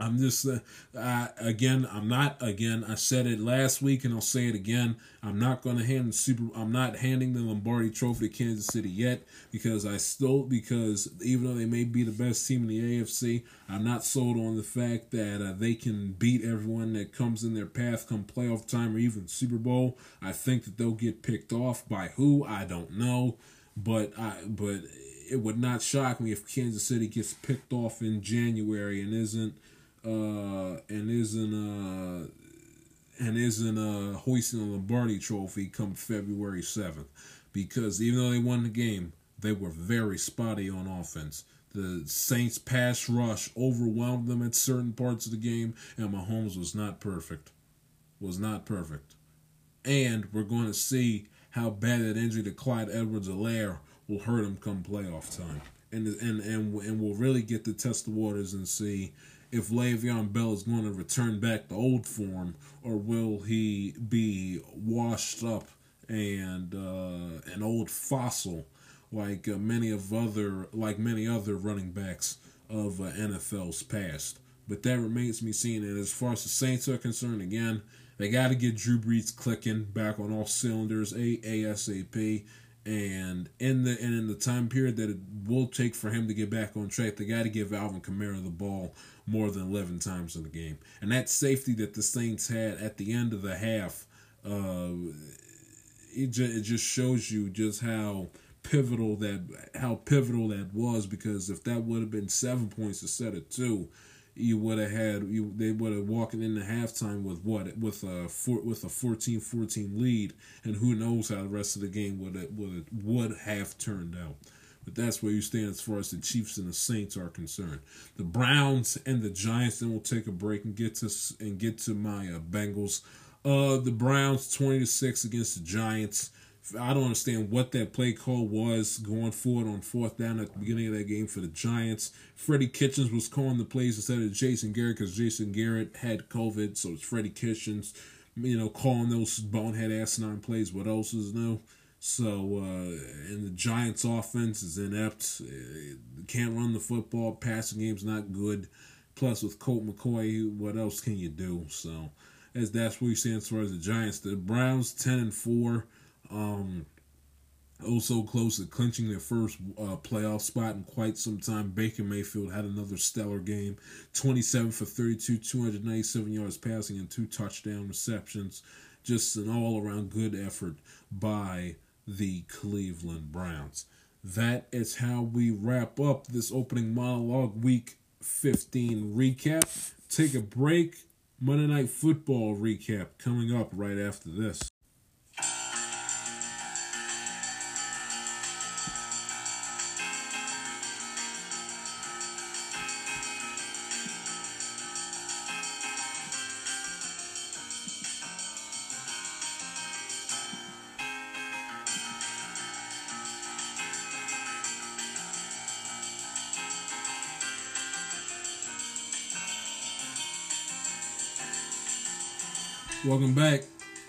I'm just uh, uh, again. I'm not again. I said it last week, and I'll say it again. I'm not going to hand the super. I'm not handing the Lombardi Trophy to Kansas City yet because I still because even though they may be the best team in the AFC, I'm not sold on the fact that uh, they can beat everyone that comes in their path come playoff time or even Super Bowl. I think that they'll get picked off by who I don't know, but I but it would not shock me if Kansas City gets picked off in January and isn't uh, and isn't uh, and isn't uh, hoisting the Lombardi Trophy come February seventh, because even though they won the game, they were very spotty on offense. The Saints' pass rush overwhelmed them at certain parts of the game, and Mahomes was not perfect. Was not perfect. And we're going to see how bad that injury to Clyde Edwards-Helaire will hurt him come playoff time. And, and, and, and we'll really get to test the waters and see if Le'Veon Bell is going to return back to old form, or will he be washed up and uh, an old fossil like uh, many of other like many other running backs of uh, NFL's past. But that remains be seen. And as far as the Saints are concerned, again, they got to get Drew Brees clicking back on all cylinders, a ASAP. And in the and in the time period that it will take for him to get back on track, they got to give Alvin Kamara the ball more than 11 times in the game. And that safety that the Saints had at the end of the half, uh, it, just, it just shows you just how pivotal that how pivotal that was because if that would have been seven points instead of two, you would have had you they would have walking into halftime with what with a four, with a 14-14 lead and who knows how the rest of the game would have, would would have turned out but that's where you stand as far as the Chiefs and the Saints are concerned. The Browns and the Giants. Then we'll take a break and get to and get to my uh, Bengals. Uh, the Browns twenty to six against the Giants. I don't understand what that play call was going forward on fourth down at the beginning of that game for the Giants. Freddie Kitchens was calling the plays instead of Jason Garrett because Jason Garrett had COVID, so it's Freddie Kitchens, you know, calling those bonehead asinine plays. What else is new? So, uh, and the Giants' offense is inept. Uh, can't run the football. Passing game's not good. Plus, with Colt McCoy, what else can you do? So, as that's what you say as far as the Giants. The Browns, ten and four. Um, also close to clinching their first uh, playoff spot in quite some time. Baker Mayfield had another stellar game 27 for 32, 297 yards passing, and two touchdown receptions. Just an all around good effort by the Cleveland Browns. That is how we wrap up this opening monologue week 15 recap. Take a break. Monday Night Football recap coming up right after this. Welcome back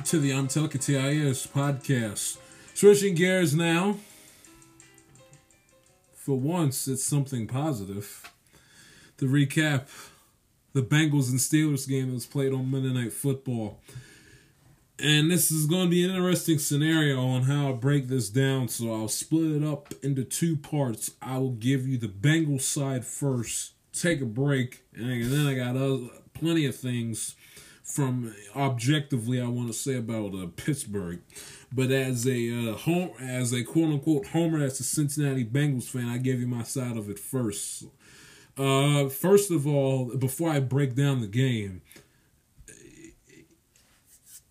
to the I'm TIS podcast. Switching gears now. For once, it's something positive. The recap the Bengals and Steelers game that was played on Monday Night Football. And this is going to be an interesting scenario on how I break this down. So I'll split it up into two parts. I will give you the Bengals side first, take a break, and then I got other, plenty of things from objectively I want to say about uh, Pittsburgh, but as a uh, home as a quote unquote homer as a Cincinnati Bengals fan, I give you my side of it first. Uh, first of all, before I break down the game,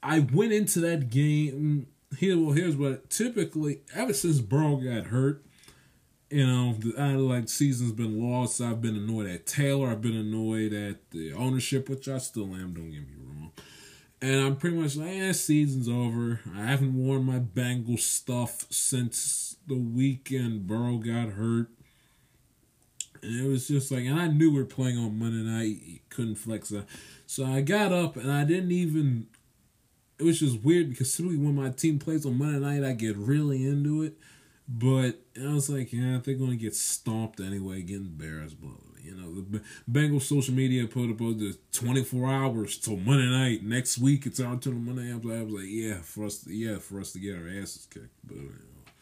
I went into that game. Here, well, here's what typically ever since Burrow got hurt, you know, I like season's been lost. I've been annoyed at Taylor. I've been annoyed at the ownership, which I still am. Don't get me wrong. And I'm pretty much like, eh, season's over. I haven't worn my Bengals stuff since the weekend Burrow got hurt. And it was just like, and I knew we were playing on Monday night. Couldn't flex that. So I got up and I didn't even. It was just weird because typically when my team plays on Monday night, I get really into it. But I was like, yeah, they're going to get stomped anyway, getting embarrassed. Blah, You know, the Bengals social media put up the 24 hours till Monday night. Next week, it's out till Monday. I was, like, yeah, for us, to, yeah, for us to get our asses kicked. But you know.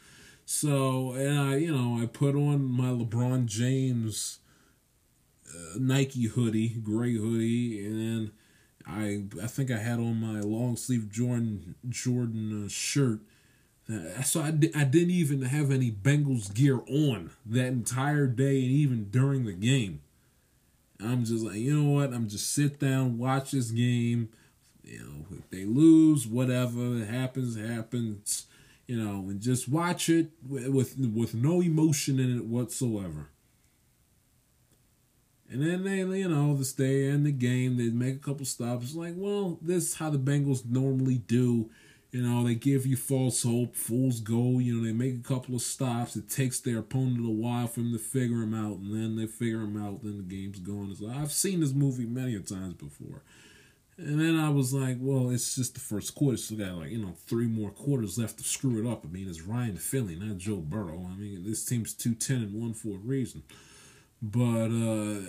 so, and I, you know, I put on my LeBron James uh, Nike hoodie, gray hoodie, and I, I think I had on my long sleeve Jordan Jordan uh, shirt Uh, so I, I didn't even have any Bengals gear on that entire day and even during the game. I'm just like, you know what? I'm just sit down, watch this game. You know, if they lose, whatever happens, happens. You know, and just watch it with with no emotion in it whatsoever. And then they, you know, this day in the game, they make a couple stops. It's like, well, this is how the Bengals normally do you know, they give you false hope, fool's gold. You know, they make a couple of stops. It takes their opponent a while for them to figure him out, and then they figure him out. Then the game's going. So I've seen this movie many a times before. And then I was like, well, it's just the first quarter. So got like, you know, three more quarters left to screw it up. I mean, it's Ryan Finley, not Joe Burrow. I mean, this team's 210 and 1 for a reason. But, uh,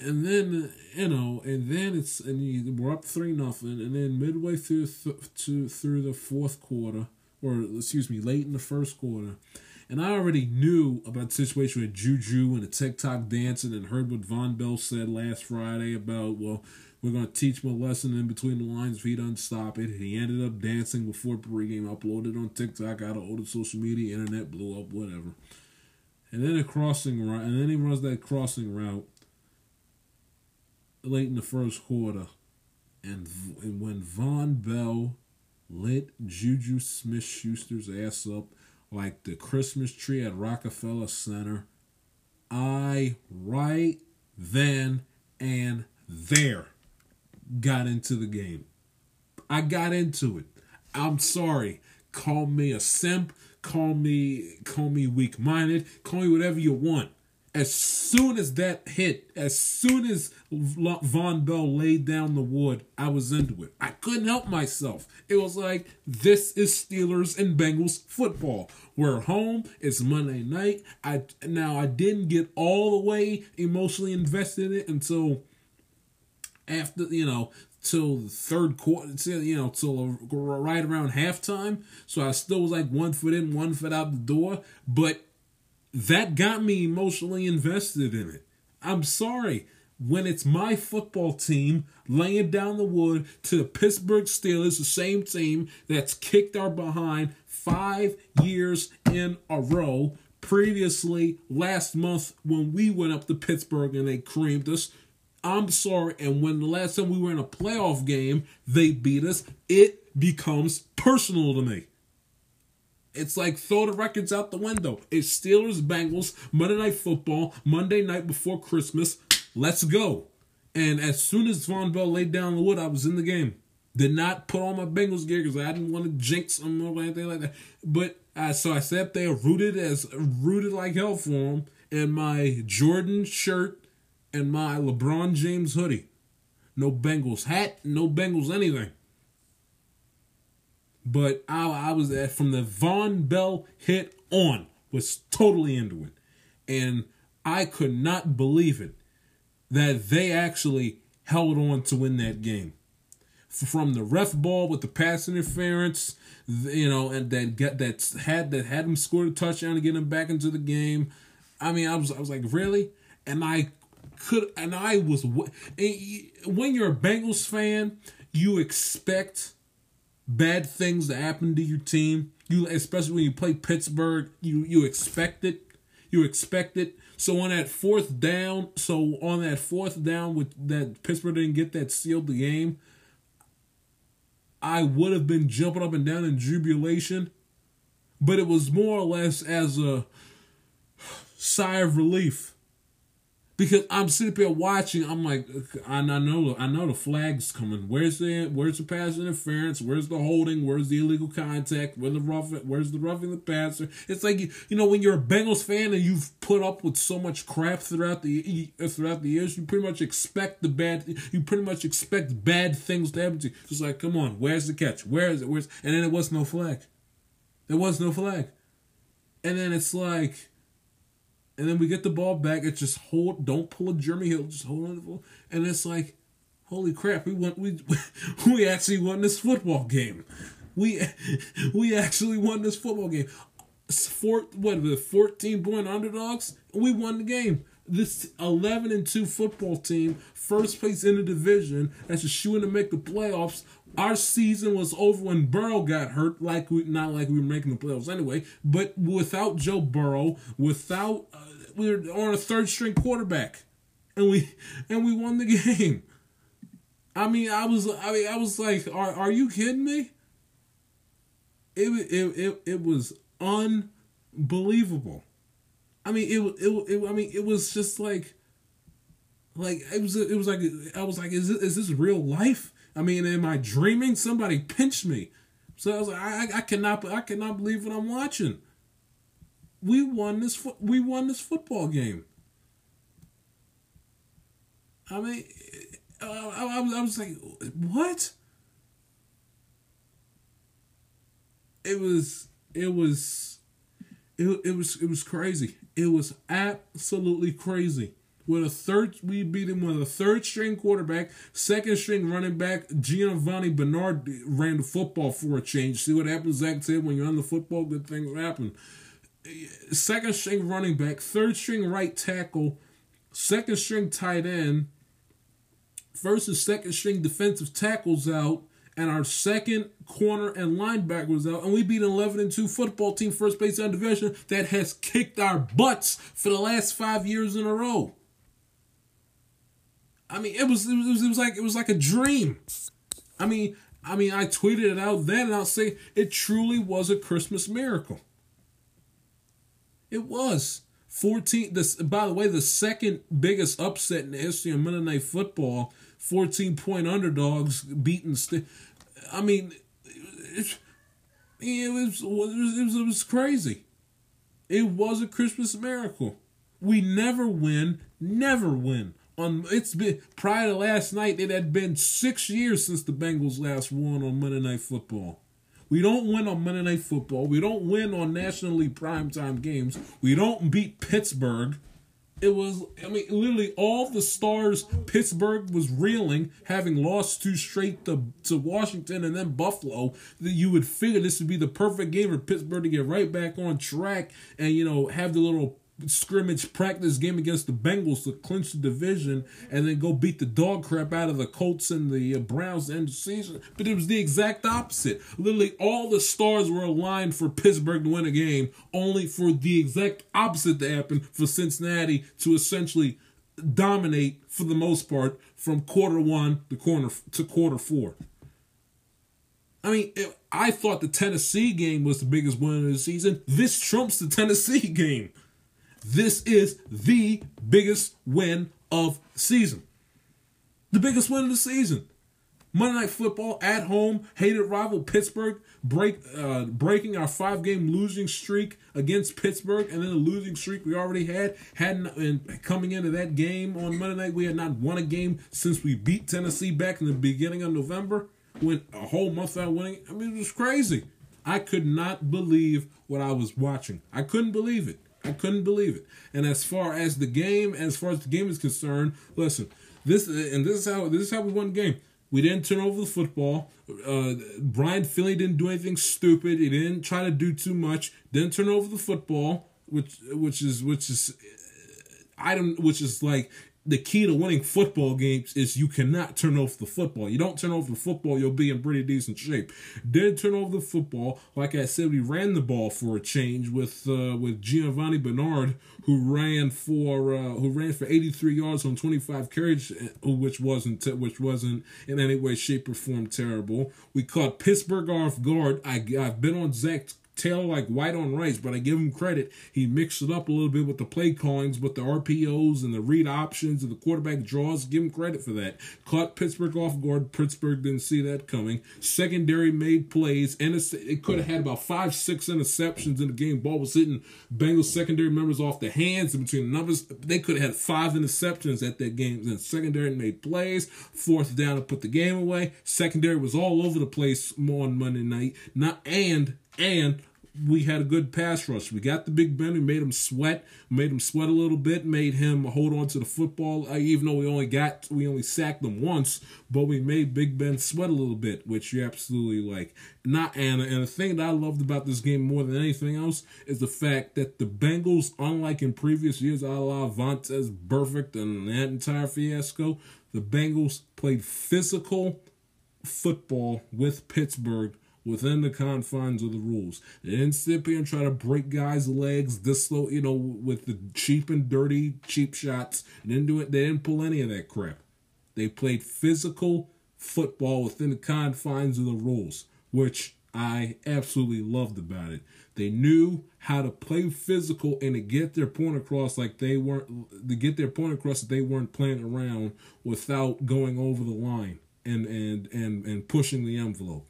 and then you know, and then it's and you, we're up three nothing, and then midway through th- to through the fourth quarter, or excuse me, late in the first quarter, and I already knew about the situation with Juju and the TikTok dancing, and heard what Vonn Bell said last Friday about well. We're gonna teach him a lesson in between the lines if he doesn't stop it. He ended up dancing before pregame, uploaded on TikTok, got all the social media, internet blew up, whatever. And then a crossing route, and then he runs that crossing route late in the first quarter, and, and when Vonn Bell lit Juju Smith Schuster's ass up like the Christmas tree at Rockefeller Center, I right then and there got into the game. I got into it. I'm sorry. Call me a simp, call me call me weak minded, call me whatever you want. As soon as that hit, as soon as Vonn Bell laid down the wood, I was into it. I couldn't help myself. It was like, this is Steelers and Bengals football. We're home. It's Monday night. I now I didn't get all the way emotionally invested in it until after you know till the third quarter, till, you know, till right around halftime. So I still was like one foot in, one foot out the door. But that got me emotionally invested in it. I'm sorry. When it's my football team laying down the wood to the Pittsburgh Steelers, the same team that's kicked our behind five years in a row. Previously, last month, when we went up to Pittsburgh and they creamed us, I'm sorry. And when the last time we were in a playoff game, they beat us, it becomes personal to me. It's like throw the records out the window. It's Steelers, Bengals, Monday Night Football, Monday night before Christmas. Let's go. And as soon as Vonn Bell laid down the wood, I was in the game. Did not put on my Bengals gear because I didn't want to jinx them or anything like that. But uh, so I sat there rooted as rooted like hell for them in my Jordan shirt and my LeBron James hoodie. No Bengals hat, no Bengals anything. But I, I was at from the Vonn Bell hit on, was totally into it. And I could not believe it that they actually held on to win that game. From the ref ball with the pass interference, you know, and that get that had that had him score a touchdown to get him back into the game. I mean, I was I was like, really? And I could and I was when you're a Bengals fan, you expect bad things to happen to your team. You especially when you play Pittsburgh, you you expect it. You expect it. So on that fourth down, so on that fourth down with that Pittsburgh didn't get that sealed the game. I would have been jumping up and down in jubilation, but it was more or less as a sigh of relief because I'm sitting there watching. I'm like, I know, I know the flag's coming. Where's the where's the pass interference? Where's the holding? Where's the illegal contact? Where's the rough? Where's the roughing the passer? It's like you, you know when you're a Bengals fan and you've put up with so much crap throughout the throughout the years, you pretty much expect the bad. You pretty much expect bad things to happen to you. It's like, come on, where's the catch? Where is it? Where's and then it was no flag. There was no flag, and then it's like and then we get the ball back. It's just hold, don't pull a Jeremy Hill, just hold on the ball. And it's like, holy crap, we won, we we actually won this football game. We we actually won this football game. Four, what the fourteen point underdogs? We won the game. This eleven and two football team, first place in the division, that's a shooing to make the playoffs our season was over when Burrow got hurt. Like we, not like we were making the playoffs anyway, but without Joe Burrow, without uh, we were on a third string quarterback, and we and we won the game. I mean, I was I mean I was like, are are you kidding me? It it it, it was unbelievable. I mean, it, it it I mean, it was just like like it was it was like I was like, is this, is this real life? I mean, am I dreaming? Somebody pinched me. So I was like, I, I cannot, I cannot believe what I'm watching. We won this, we won this football game. I mean, I, I, I was like, what? It was, it was, it, it was, it was crazy. It was absolutely crazy with a third. We beat him with a third string quarterback, second string running back. Giovani Bernard ran the football for a change. See what happens, Zac said. When you're on the football, good things happen. Second string running back, third string right tackle, second string tight end, first and second string defensive tackles out, and our second corner and linebacker was out, and we beat an 11 and 2 football team, first place in division, that has kicked our butts for the last five years in a row. I mean, it was, it was it was like it was like a dream. I mean, I mean, I tweeted it out then, and I'll say it truly was a Christmas miracle. It was. 14 this by the way the second biggest upset in the history of Monday Night Football 14 point underdogs beating st- I mean it, it, was, it, was, it was crazy it was a Christmas miracle we never win never win on it's been prior to last night it had been 6 years since the Bengals last won on Monday Night Football we don't win on Monday Night Football. We don't win on nationally primetime games. We don't beat Pittsburgh. It was, I mean, literally all the stars Pittsburgh was reeling, having lost two straight to, to Washington and then Buffalo. That you would figure this would be the perfect game for Pittsburgh to get right back on track and, you know, have the little scrimmage practice game against the Bengals to clinch the division and then go beat the dog crap out of the Colts and the uh, Browns end the season. But it was the exact opposite. Literally, all the stars were aligned for Pittsburgh to win a game, only for the exact opposite to happen for Cincinnati to essentially dominate for the most part from quarter one to quarter to quarter four. I mean, I thought the Tennessee game was the biggest win of the season. This trumps the Tennessee game. This is the biggest win of season. The biggest win of the season. Monday Night Football at home, hated rival Pittsburgh, break uh, breaking our five game losing streak against Pittsburgh, and then the losing streak we already had. Hadn't and coming into that game on Monday night, we had not won a game since we beat Tennessee back in the beginning of November. Went a whole month without winning. I mean, it was crazy. I could not believe what I was watching. I couldn't believe it. I couldn't believe it. And as far as the game, as far as the game is concerned, listen, this and this is how this is how we won the game. We didn't turn over the football. Uh, Ryan Finley didn't do anything stupid. He didn't try to do too much. Didn't turn over the football, which which is which is item which is like the key to winning football games is you cannot turn off the football. You don't turn off the football, you'll be in pretty decent shape. Did turn over the football. Like I said, we ran the ball for a change with uh, with Giovani Bernard, who ran for uh, who ran for 83 yards on 25 carries, uh, which wasn't which wasn't in any way, shape, or form terrible. We caught Pittsburgh off guard. I I've been on Zac Taylor like white on rice, but I give him credit. He mixed it up a little bit with the play callings, with the RPOs and the read options and the quarterback draws. Give him credit for that. Caught Pittsburgh off guard. Pittsburgh didn't see that coming. Secondary made plays, and it could have had about five, six interceptions in the game. Ball was hitting Bengals secondary members off the hands and between the numbers. They could have had five interceptions at that game. And secondary made plays. Fourth down to put the game away. Secondary was all over the place on Monday night. Not and and we had a good pass rush. We got the Big Ben. We made him sweat. Made him sweat a little bit. Made him hold on to the football. Uh, even though we only got we only sacked them once, but we made Big Ben sweat a little bit, which you absolutely like. Not and and the thing that I loved about this game more than anything else is the fact that the Bengals, unlike in previous years, a la Vontaze Burfict and that entire fiasco, the Bengals played physical football with Pittsburgh within the confines of the rules. They didn't sit here and try to break guys' legs this slow, you know, with the cheap and dirty cheap shots. They didn't do it. They didn't pull any of that crap. They played physical football within the confines of the rules, which I absolutely loved about it. They knew how to play physical and to get their point across like they weren't to get their point across that they weren't playing around without going over the line and and and and pushing the envelope.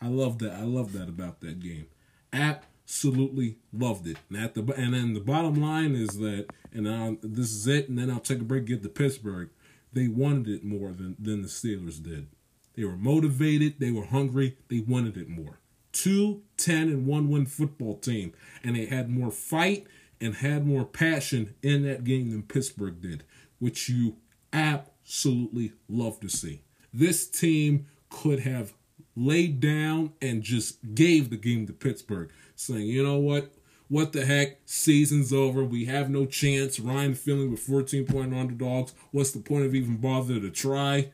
I love that. I love that about that game. Absolutely loved it. And at the and then the bottom line is that, and I'll, this is it. And then I'll take a break. Get to Pittsburgh. They wanted it more than than the Steelers did. They were motivated. They were hungry. They wanted it more. Two 10 and 1 win football team. And they had more fight and had more passion in that game than Pittsburgh did, which you absolutely love to see. This team could have laid down and just gave the game to Pittsburgh, saying, you know what? What the heck? Season's over. We have no chance. Ryan Finley with 14 point underdogs. What's the point of even bother to try?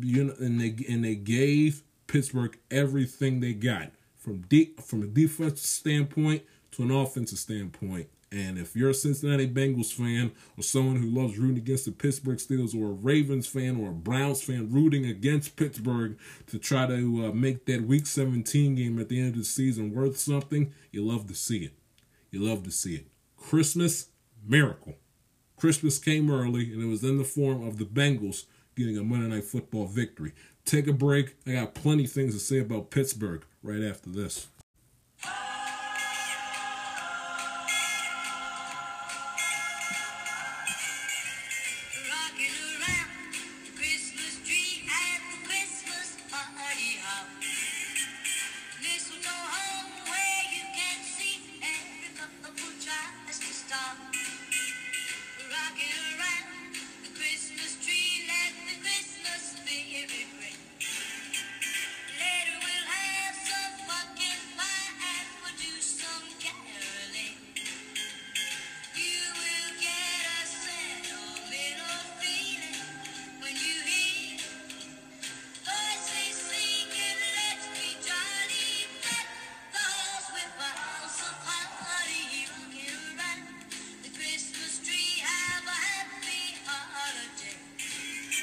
You know, and they and they gave Pittsburgh everything they got from deep from a defensive standpoint to an offensive standpoint. And if you're a Cincinnati Bengals fan or someone who loves rooting against the Pittsburgh Steelers or a Ravens fan or a Browns fan rooting against Pittsburgh to try to uh, make that Week 17 game at the end of the season worth something, you love to see it. You love to see it. Christmas, miracle. Christmas came early, and it was in the form of the Bengals getting a Monday Night Football victory. Take a break. I got plenty of things to say about Pittsburgh right after this.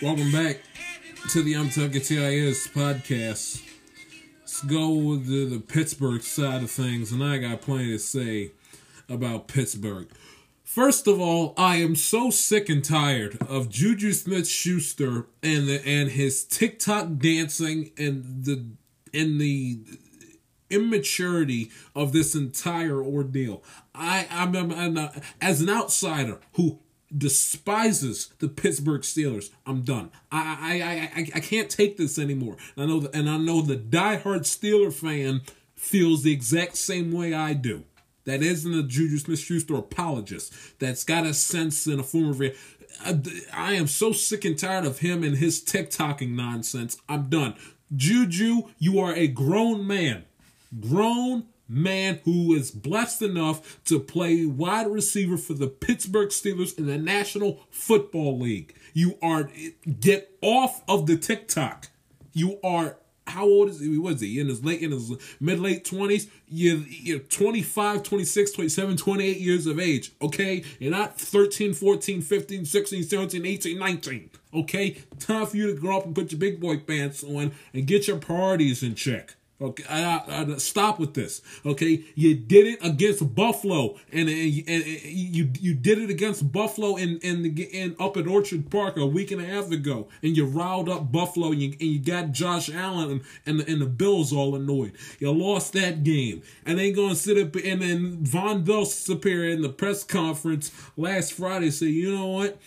Welcome back to the I'm Talking TIS podcast. Let's go with the, the Pittsburgh side of things, and I got plenty to say about Pittsburgh. First of all, I am so sick and tired of Juju Smith Schuster and the and his TikTok dancing and the and the immaturity of this entire ordeal. I I'm, I'm, I'm as an outsider who despises the Pittsburgh Steelers. I'm done. I I I I, can't take this anymore. I know and I know the diehard Steeler fan feels the exact same way I do. That isn't a Juju Smith-Schuster apologist. That's got a sense in a form of. I, I am so sick and tired of him and his TikToking nonsense. I'm done. Juju, you are a grown man. Grown man who is blessed enough to play wide receiver for the Pittsburgh Steelers in the National Football League. You are get off of the TikTok. You are how old is he? Was he in his late in his mid late 20s? You're, you're 25, 26, 27, 28 years of age. Okay? You're not 13, 14, 15, 16, 17, 18, 19. Okay? Time for you to grow up and put your big boy pants on and get your priorities in check. Okay, I, I, stop with this. Okay, you did it against Buffalo, and, and, and, you you did it against Buffalo in in, the, in up at Orchard Park a week and a half ago, and you riled up Buffalo, and you, and you got Josh Allen and and the, and the Bills all annoyed. You lost that game, and they to sit up and then Vonn Bell superior in the press conference last Friday say, you know what?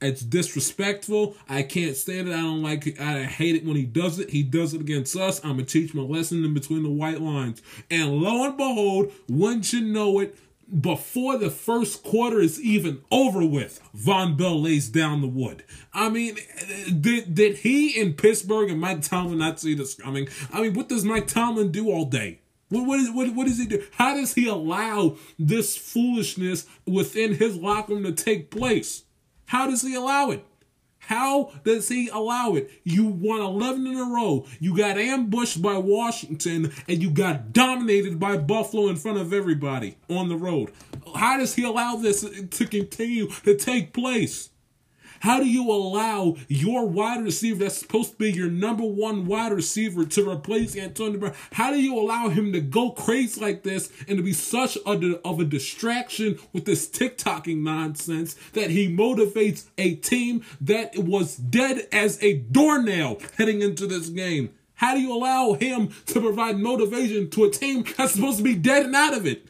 It's disrespectful. I can't stand it. I don't like it. I hate it when he does it. He does it against us. I'm gonna teach him a lesson in between the white lines. And lo and behold, once you know it, before the first quarter is even over with, Vonn Bell lays down the wood. I mean, did did he in Pittsburgh and Mike Tomlin not see this coming? I mean, what does Mike Tomlin do all day? What, what, is, what, what does he do? How does he allow this foolishness within his locker room to take place? How does he allow it? How does he allow it? You won 11 in a row. You got ambushed by Washington and you got dominated by Buffalo in front of everybody on the road. How does he allow this to continue to take place? How do you allow your wide receiver that's supposed to be your number one wide receiver to replace Antonio Brown? How do you allow him to go crazy like this and to be such a, of a distraction with this TikToking nonsense that he motivates a team that was dead as a doornail heading into this game? How do you allow him to provide motivation to a team that's supposed to be dead and out of it?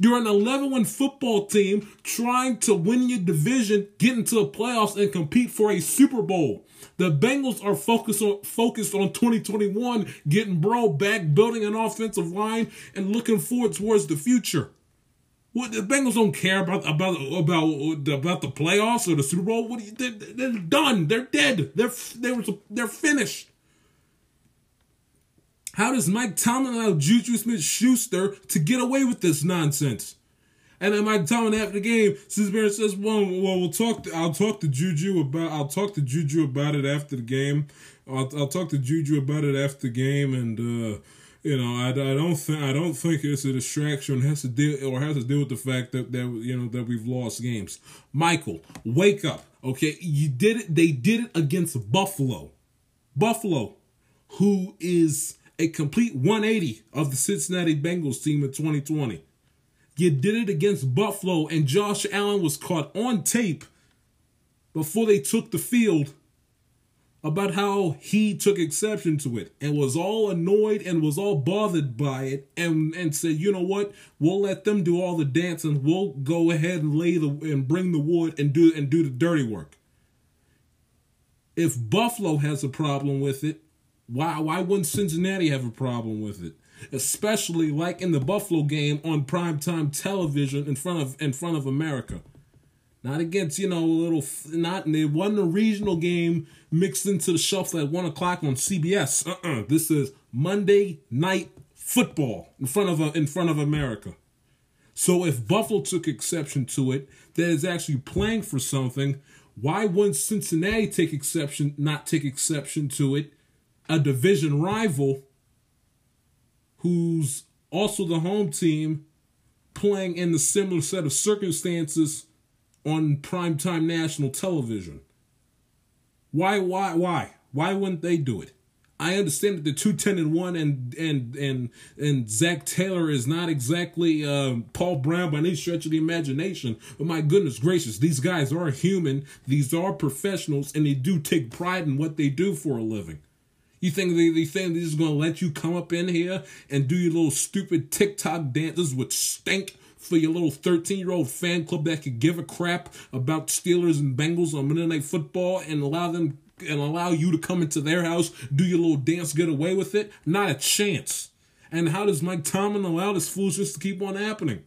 You're an 11 win football team trying to win your division, get into the playoffs, and compete for a Super Bowl. The Bengals are focused on focused on 2021, getting bro back, building an offensive line, and looking forward towards the future. What the Bengals don't care about about about about the playoffs or the Super Bowl. What you, they're, they're done. They're dead. They're they're they're finished. How does Mike Tomlin allow Juju Smith Schuster to get away with this nonsense? And then Mike Tomlin after the game, Barrett says, "Well, well, we'll talk. To, I'll talk to Juju about. I'll talk to Juju about it after the game. I'll, I'll talk to Juju about it after the game, and uh, you know, I, I don't think I don't think it's a distraction. Has to deal or has to deal with the fact that that you know that we've lost games. Michael, wake up, okay? You did it. They did it against Buffalo, Buffalo, who is a complete 180 of the Cincinnati Bengals team in 2020. You did it against Buffalo, and Josh Allen was caught on tape before they took the field about how he took exception to it and was all annoyed and was all bothered by it and and said, you know what, we'll let them do all the dancing. We'll go ahead and lay the and bring the wood and do and do the dirty work. If Buffalo has a problem with it, why why wouldn't Cincinnati have a problem with it? Especially like in the Buffalo game on primetime television in front of in front of America. Not against, you know, a little not it wasn't a regional game mixed into the shuffle at one o'clock on CBS. Uh-uh. This is Monday night football in front of in front of America. So if Buffalo took exception to it, that is actually playing for something, why wouldn't Cincinnati take exception, not take exception to it a division rival who's also the home team playing in the similar set of circumstances on primetime national television. Why, why, why? Why wouldn't they do it? I understand that the two ten and one and and and and Zac Taylor is not exactly um, Paul Brown by any stretch of the imagination. But my goodness gracious, these guys are human. These are professionals, and they do take pride in what they do for a living. You think they, they think they're just gonna let you come up in here and do your little stupid TikTok dances which stink for your little 13 year old fan club that could give a crap about Steelers and Bengals on Monday Night Football and allow them and allow you to come into their house, do your little dance, get away with it? Not a chance. And how does Mike Tomlin allow this foolishness to keep on happening?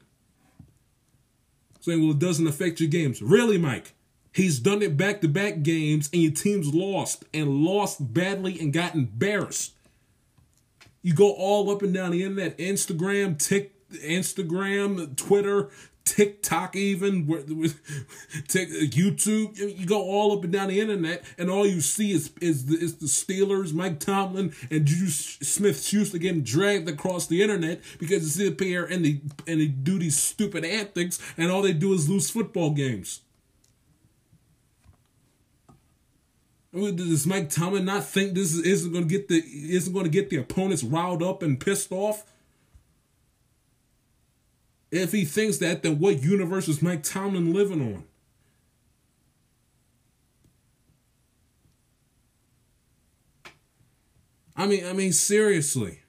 Saying, well, it doesn't affect your games. Really, Mike? He's done it back to back games, and your team's lost and lost badly and got embarrassed. You go all up and down the internet, Instagram, Tik, Instagram, Twitter, TikTok, even YouTube. You go all up and down the internet, and all you see is is the, is the Steelers, Mike Tomlin, and Juju Smith Schuster getting dragged across the internet because they sit and they and they do these stupid antics, and all they do is lose football games. Does Mike Tomlin not think this isn't going to get the isn't going to get the opponents riled up and pissed off? If he thinks that, then what universe is Mike Tomlin living on? I mean, I mean, seriously.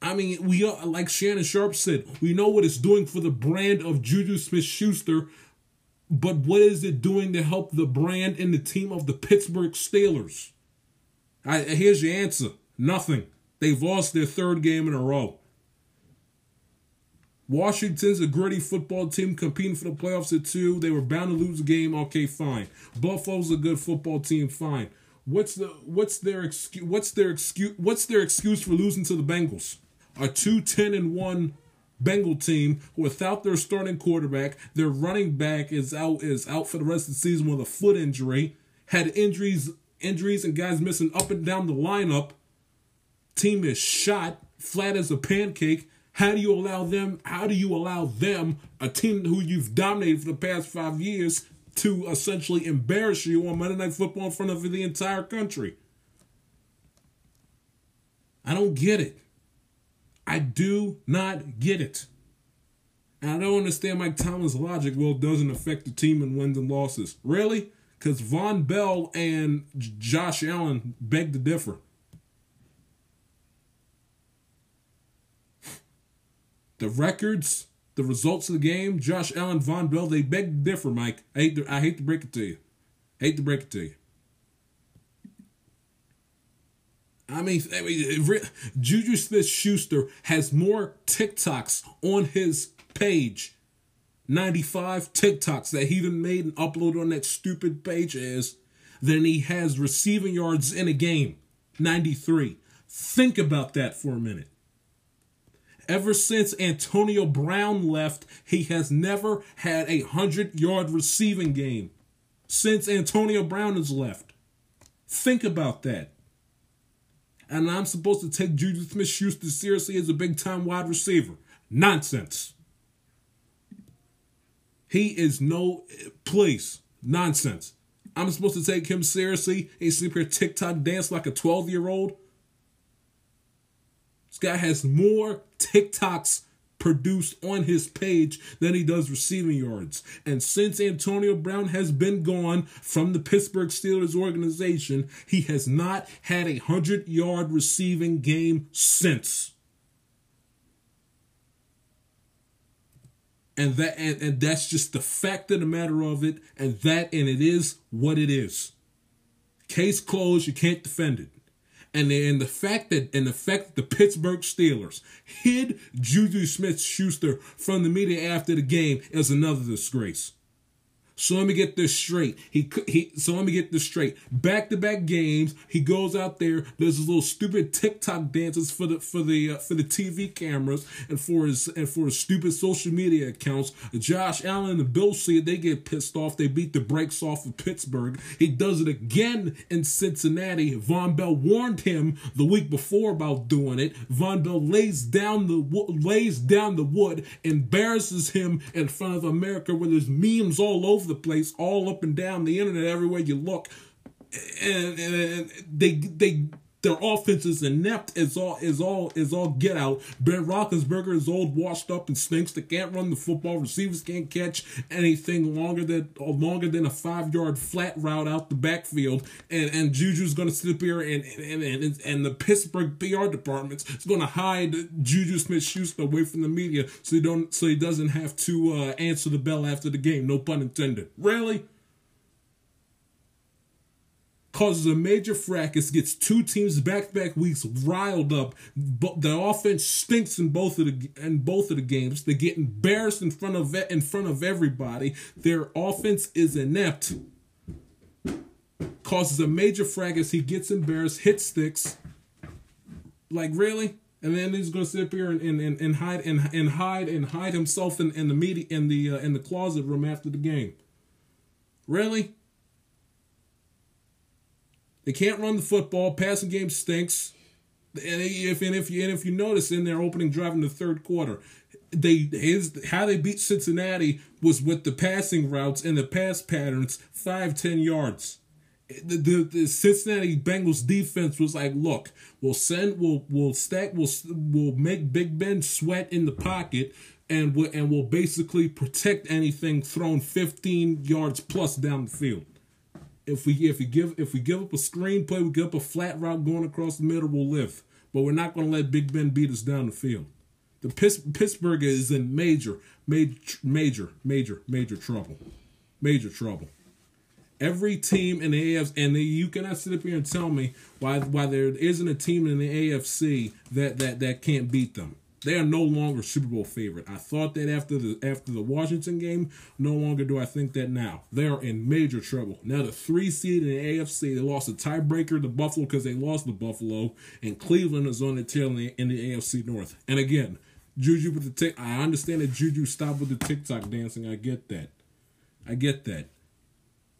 I mean, we are like Shannon Sharpe said, we know what it's doing for the brand of Juju Smith Schuster but what is it doing to help the brand and the team of the Pittsburgh Steelers? I, here's your answer nothing. They've lost their third game in a row. Washington's a gritty football team competing for the playoffs at two. They were bound to lose a game. Okay, fine. Buffalo's a good football team. Fine. What's the what's their excuse? What's their excuse? What's their excuse for losing to the Bengals? A two ten and one Bengal team without their starting quarterback. Their running back is out is out for the rest of the season with a foot injury. Had injuries injuries and guys missing up and down the lineup. Team is shot flat as a pancake. How do you allow them? How do you allow them, a team who you've dominated for the past five years, to essentially embarrass you on Monday Night Football in front of the entire country? I don't get it. I do not get it. And I don't understand Mike Tomlin's logic. Well, it doesn't affect the team in wins and losses. Really? Because Vonn Bell and Josh Allen beg to differ. The records, the results of the game, Josh Allen, Vonn Bell, they beg to differ, Mike. I hate to, I hate to break it to you. I hate to break it to you. I mean, I mean Juju Smith Schuster has more TikToks on his page. 95 TikToks that he done made and uploaded on that stupid page is than he has receiving yards in a game. 93. Think about that for a minute. Ever since Antonio Brown left, he has never had a 100 yard receiving game. Since Antonio Brown has left. Think about that. And I'm supposed to take Juju Smith Schuster seriously as a big time wide receiver. Nonsense. He is no place. Nonsense. I'm supposed to take him seriously and sleep here TikTok dance like a 12 year old. This guy has more TikToks produced on his page than he does receiving yards. And since Antonio Brown has been gone from the Pittsburgh Steelers organization, he has not had a 100 yard receiving game since. And that and, and that's just the fact of the matter of it, and that and it is what it is. Case closed, you can't defend it and the, and the fact that and the fact that the Pittsburgh Steelers hid Juju Smith Schuster from the media after the game is another disgrace. So let me get this straight. He he. So let me get this straight. Back to back games, he goes out there, does his little stupid TikTok dances for the for the uh, for the TV cameras and for his and for his stupid social media accounts. Josh Allen and Bill see it, they get pissed off. They beat the brakes off of Pittsburgh. He does it again in Cincinnati. Vonn Bell warned him the week before about doing it. Vonn Bell lays down the lays down the wood, embarrasses him in front of America, where there's memes all over over the place, all up and down the internet, everywhere you look. And, and, and they they their offense is inept is all is all is all get out. Ben Roethlisberger is old, washed up, and stinks. They can't run the football. Receivers can't catch anything longer than longer than a five yard flat route out the backfield. And and Juju's to sit here and and, and and the Pittsburgh PR department is to hide Juju Smith Schuster away from the media so he don't so he doesn't have to uh, answer the bell after the game. No pun intended. Really causes a major fracas, gets two teams back to back weeks riled up. But the offense stinks in both of the in both of the games. They get embarrassed in front of in front of everybody. Their offense is inept. Causes a major fracas. He gets embarrassed, hits sticks. Like really? And then he's gonna sit up here and, and, and, and hide and, and hide and hide himself in, in the media in the uh, in the closet room after the game. Really? They can't run the football. Passing game stinks. And if and if you and if you notice in their opening drive in the third quarter, they his how they beat Cincinnati was with the passing routes and the pass patterns, five ten yards. The, the, the Cincinnati Bengals defense was like, look, we'll send, we'll we'll stack, we'll we'll make Big Ben sweat in the pocket, and we'll, and we'll basically protect anything thrown 15 yards plus down the field if we if we give if we give up a screenplay, we give up a flat route going across the middle, we'll lift. But we're not going to let Big Ben beat us down the field. The Pittsburgh is in major, major, major, major, major trouble. Major trouble. Every team in the AFC, and the, you cannot sit up here and tell me why why there isn't a team in the AFC that that that can't beat them. They are no longer Super Bowl favorite. I thought that after the after the Washington game. No longer do I think that now. They are in major trouble. Now the three seed in the AFC, they lost a tiebreaker to Buffalo because they lost to Buffalo, and Cleveland is on the tail in the, in the AFC North. And again, Juju with the tick. I understand that Juju stopped with the TikTok dancing. I get that. I get that.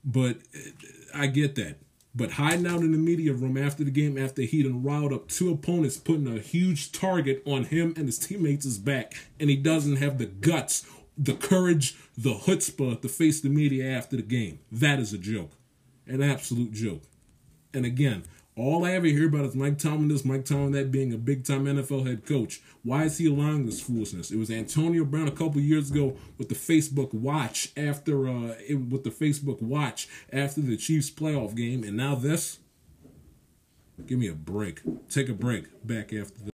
But I get that. But hiding out in the media room after the game, after he done riled up two opponents, putting a huge target on him and his teammates' back, and he doesn't have the guts, the courage, the chutzpah to face the media after the game. That is a joke. An absolute joke. And again, all I ever hear about is Mike Tomlin this, Mike Tomlin that being a big time NFL head coach. Why is he allowing this foolishness? It was Antonio Brown a couple years ago with the Facebook Watch after uh with the Facebook Watch after the Chiefs playoff game, and now this. Give me a break. Take a break. Back after this.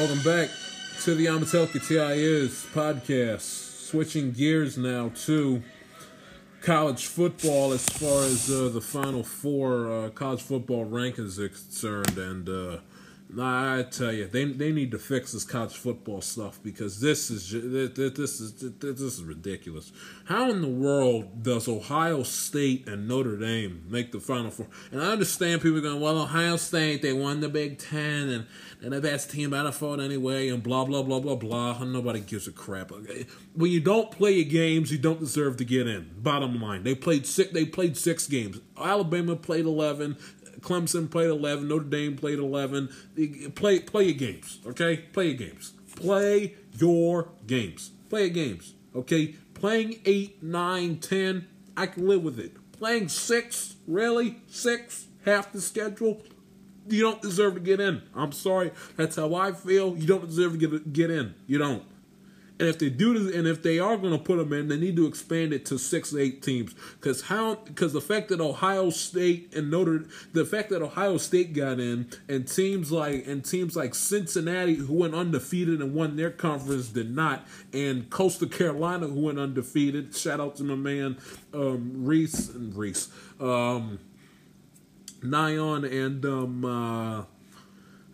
Welcome back to the Amatelka TIS podcast. Switching gears now to college football as far as uh, the Final Four uh, college football rankings are concerned. And uh, nah, I tell you, they they need to fix this college football stuff because this is this is th- th- this is ridiculous. How in the world does Ohio State and Notre Dame make the Final Four? And I understand people going, well, Ohio State they won the Big Ten and and the best team out of fought anyway, and blah blah blah blah blah. And nobody gives a crap. When you don't play your games, you don't deserve to get in. Bottom line, they played six. They played six games. Alabama played eleven. Clemson played eleven. Notre Dame played eleven. Play play your games. Okay, play your games. Play your games. Play your games. Okay, playing eight, nine, ten. I can live with it. Playing six, really six, half the schedule you don't deserve to get in. I'm sorry. That's how I feel. You don't deserve to get get in. You don't. And if they do, this, and if they are going to put them in, they need to expand it to six, eight teams. Because how? Because the fact that Ohio State and Notre, the fact that Ohio State got in, and teams like and teams like Cincinnati who went undefeated and won their conference did not, and Coastal Carolina who went undefeated. Shout out to my man um, Reese and Reese. Um, Nyon and um, uh,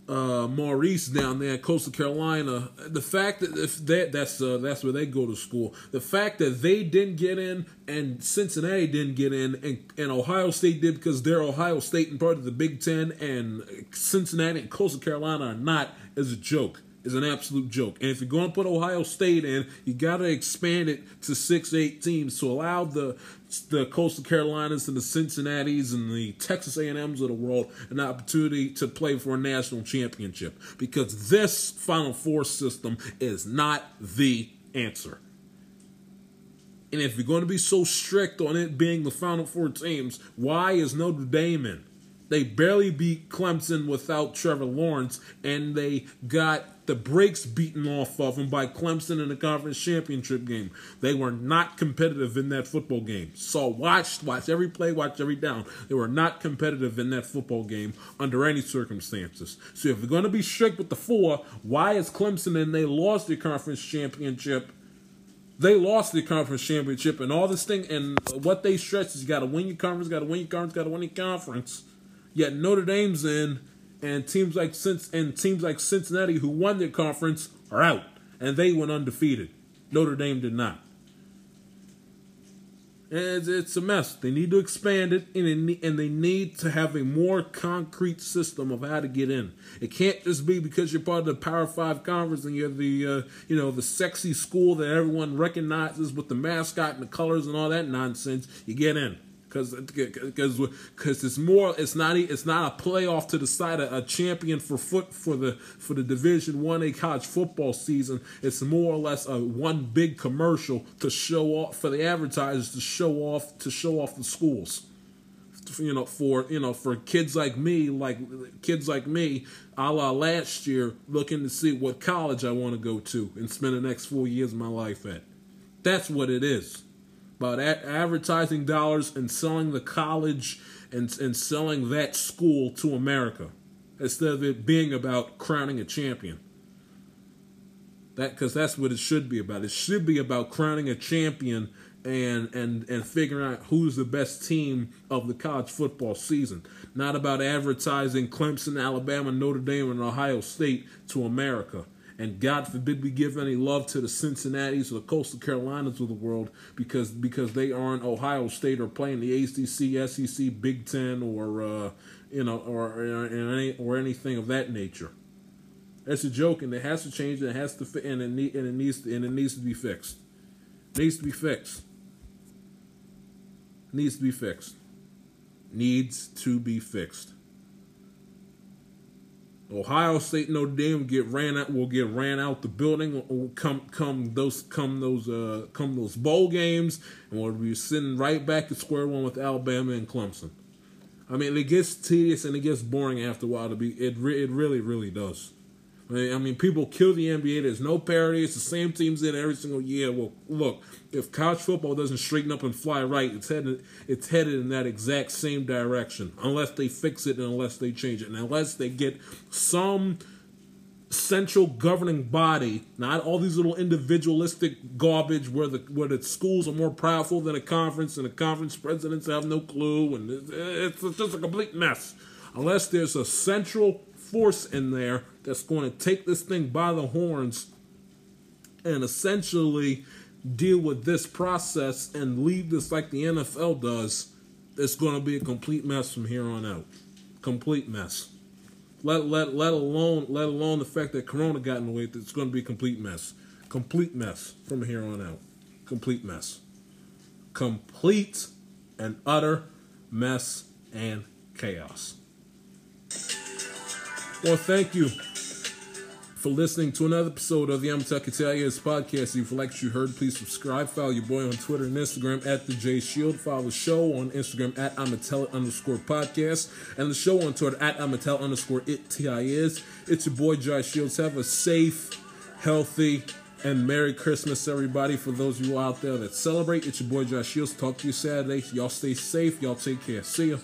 uh, Maurice down there Coastal Carolina. The fact that if that that's uh, that's where they go to school. The fact that they didn't get in and Cincinnati didn't get in and, and Ohio State did because they're Ohio State and part of the Big Ten and Cincinnati and Coastal Carolina are not is a joke. Is an absolute joke. And if you're going to put Ohio State in, you got to expand it to six, eight teams to allow the the Coastal Carolinas and the Cincinnati's and the Texas A&Ms of the world an opportunity to play for a national championship because this Final Four system is not the answer. And if you're going to be so strict on it being the Final Four teams, why is Notre Dame in? They barely beat Clemson without Trevor Lawrence, and they got the brakes beaten off of them by Clemson in the conference championship game. They were not competitive in that football game. So watch, watch every play, watch every down. They were not competitive in that football game under any circumstances. So if you're going to be strict with the four, why is Clemson and they lost the conference championship? They lost the conference championship and all this thing and what they stress is you got to win your conference, got to win your conference, got to win your conference. Yet Notre Dame's in, and teams like and teams like Cincinnati, who won their conference, are out, and they went undefeated. Notre Dame did not. And it's a mess. They need to expand it, and they need to have a more concrete system of how to get in. It can't just be because you're part of the Power Five conference and you're the uh, you know the sexy school that everyone recognizes with the mascot and the colors and all that nonsense. You get in because because because it's more it's not it's not a playoff to decide a, a champion for foot for the for the division 1a college football season. It's more or less a one big commercial to show off for the advertisers to show off to show off the schools. You know for you know for kids like me like kids like me a la last year looking to see what college I want to go to and spend the next four years of my life at. That's what it is about a- advertising dollars and selling the college and, and selling that school to America instead of it being about crowning a champion. That because that's what it should be about. It should be about crowning a champion and and and figuring out who's the best team of the college football season. Not about advertising Clemson, Alabama, Notre Dame, and Ohio State to America. And God forbid we give any love to the Cincinnati's or the Coastal Carolinas of the world because because they aren't Ohio State or playing the ACC, SEC, Big Ten, or uh, you know, or or, any, or anything of that nature. That's a joke, and it has to change. And it has to fit, and it, need, and it needs to, and it needs to be fixed. It needs to be fixed. Needs to be fixed. Needs to be fixed. Ohio State Notre Dame get ran out will get ran out the building will come come those come those uh come those bowl games and we'll be sitting right back at square one with Alabama and Clemson. I mean it gets tedious and it gets boring after a while to be it re- it really really does. I mean, people kill the NBA. There's no parity. It's the same teams in every single year. Well, look, if college football doesn't straighten up and fly right, it's headed it's headed in that exact same direction. Unless they fix it and unless they change it, and unless they get some central governing body, not all these little individualistic garbage where the where the schools are more powerful than a conference and the conference presidents have no clue and it's, it's just a complete mess. Unless there's a central force in there that's going to take this thing by the horns and essentially deal with this process and leave this like the NFL does, it's going to be a complete mess from here on out. Complete mess. Let let let alone let alone the fact that Corona got in the way. It's going to be a complete mess. Complete mess from here on out. Complete mess. Complete and utter mess and chaos. Well, thank you for listening to another episode of the Italians podcast. If you like what you heard, please subscribe. Follow your boy on Twitter and Instagram at the J Shield. Follow the show on Instagram at Amatel underscore podcast and the show on Twitter at Amatel underscore it TIS. It's your boy Jai Shields. Have a safe, healthy, and Merry Christmas, everybody. For those of you out there that celebrate, it's your boy Jai Shields. Talk to you Saturday. Y'all stay safe. Y'all take care. See ya.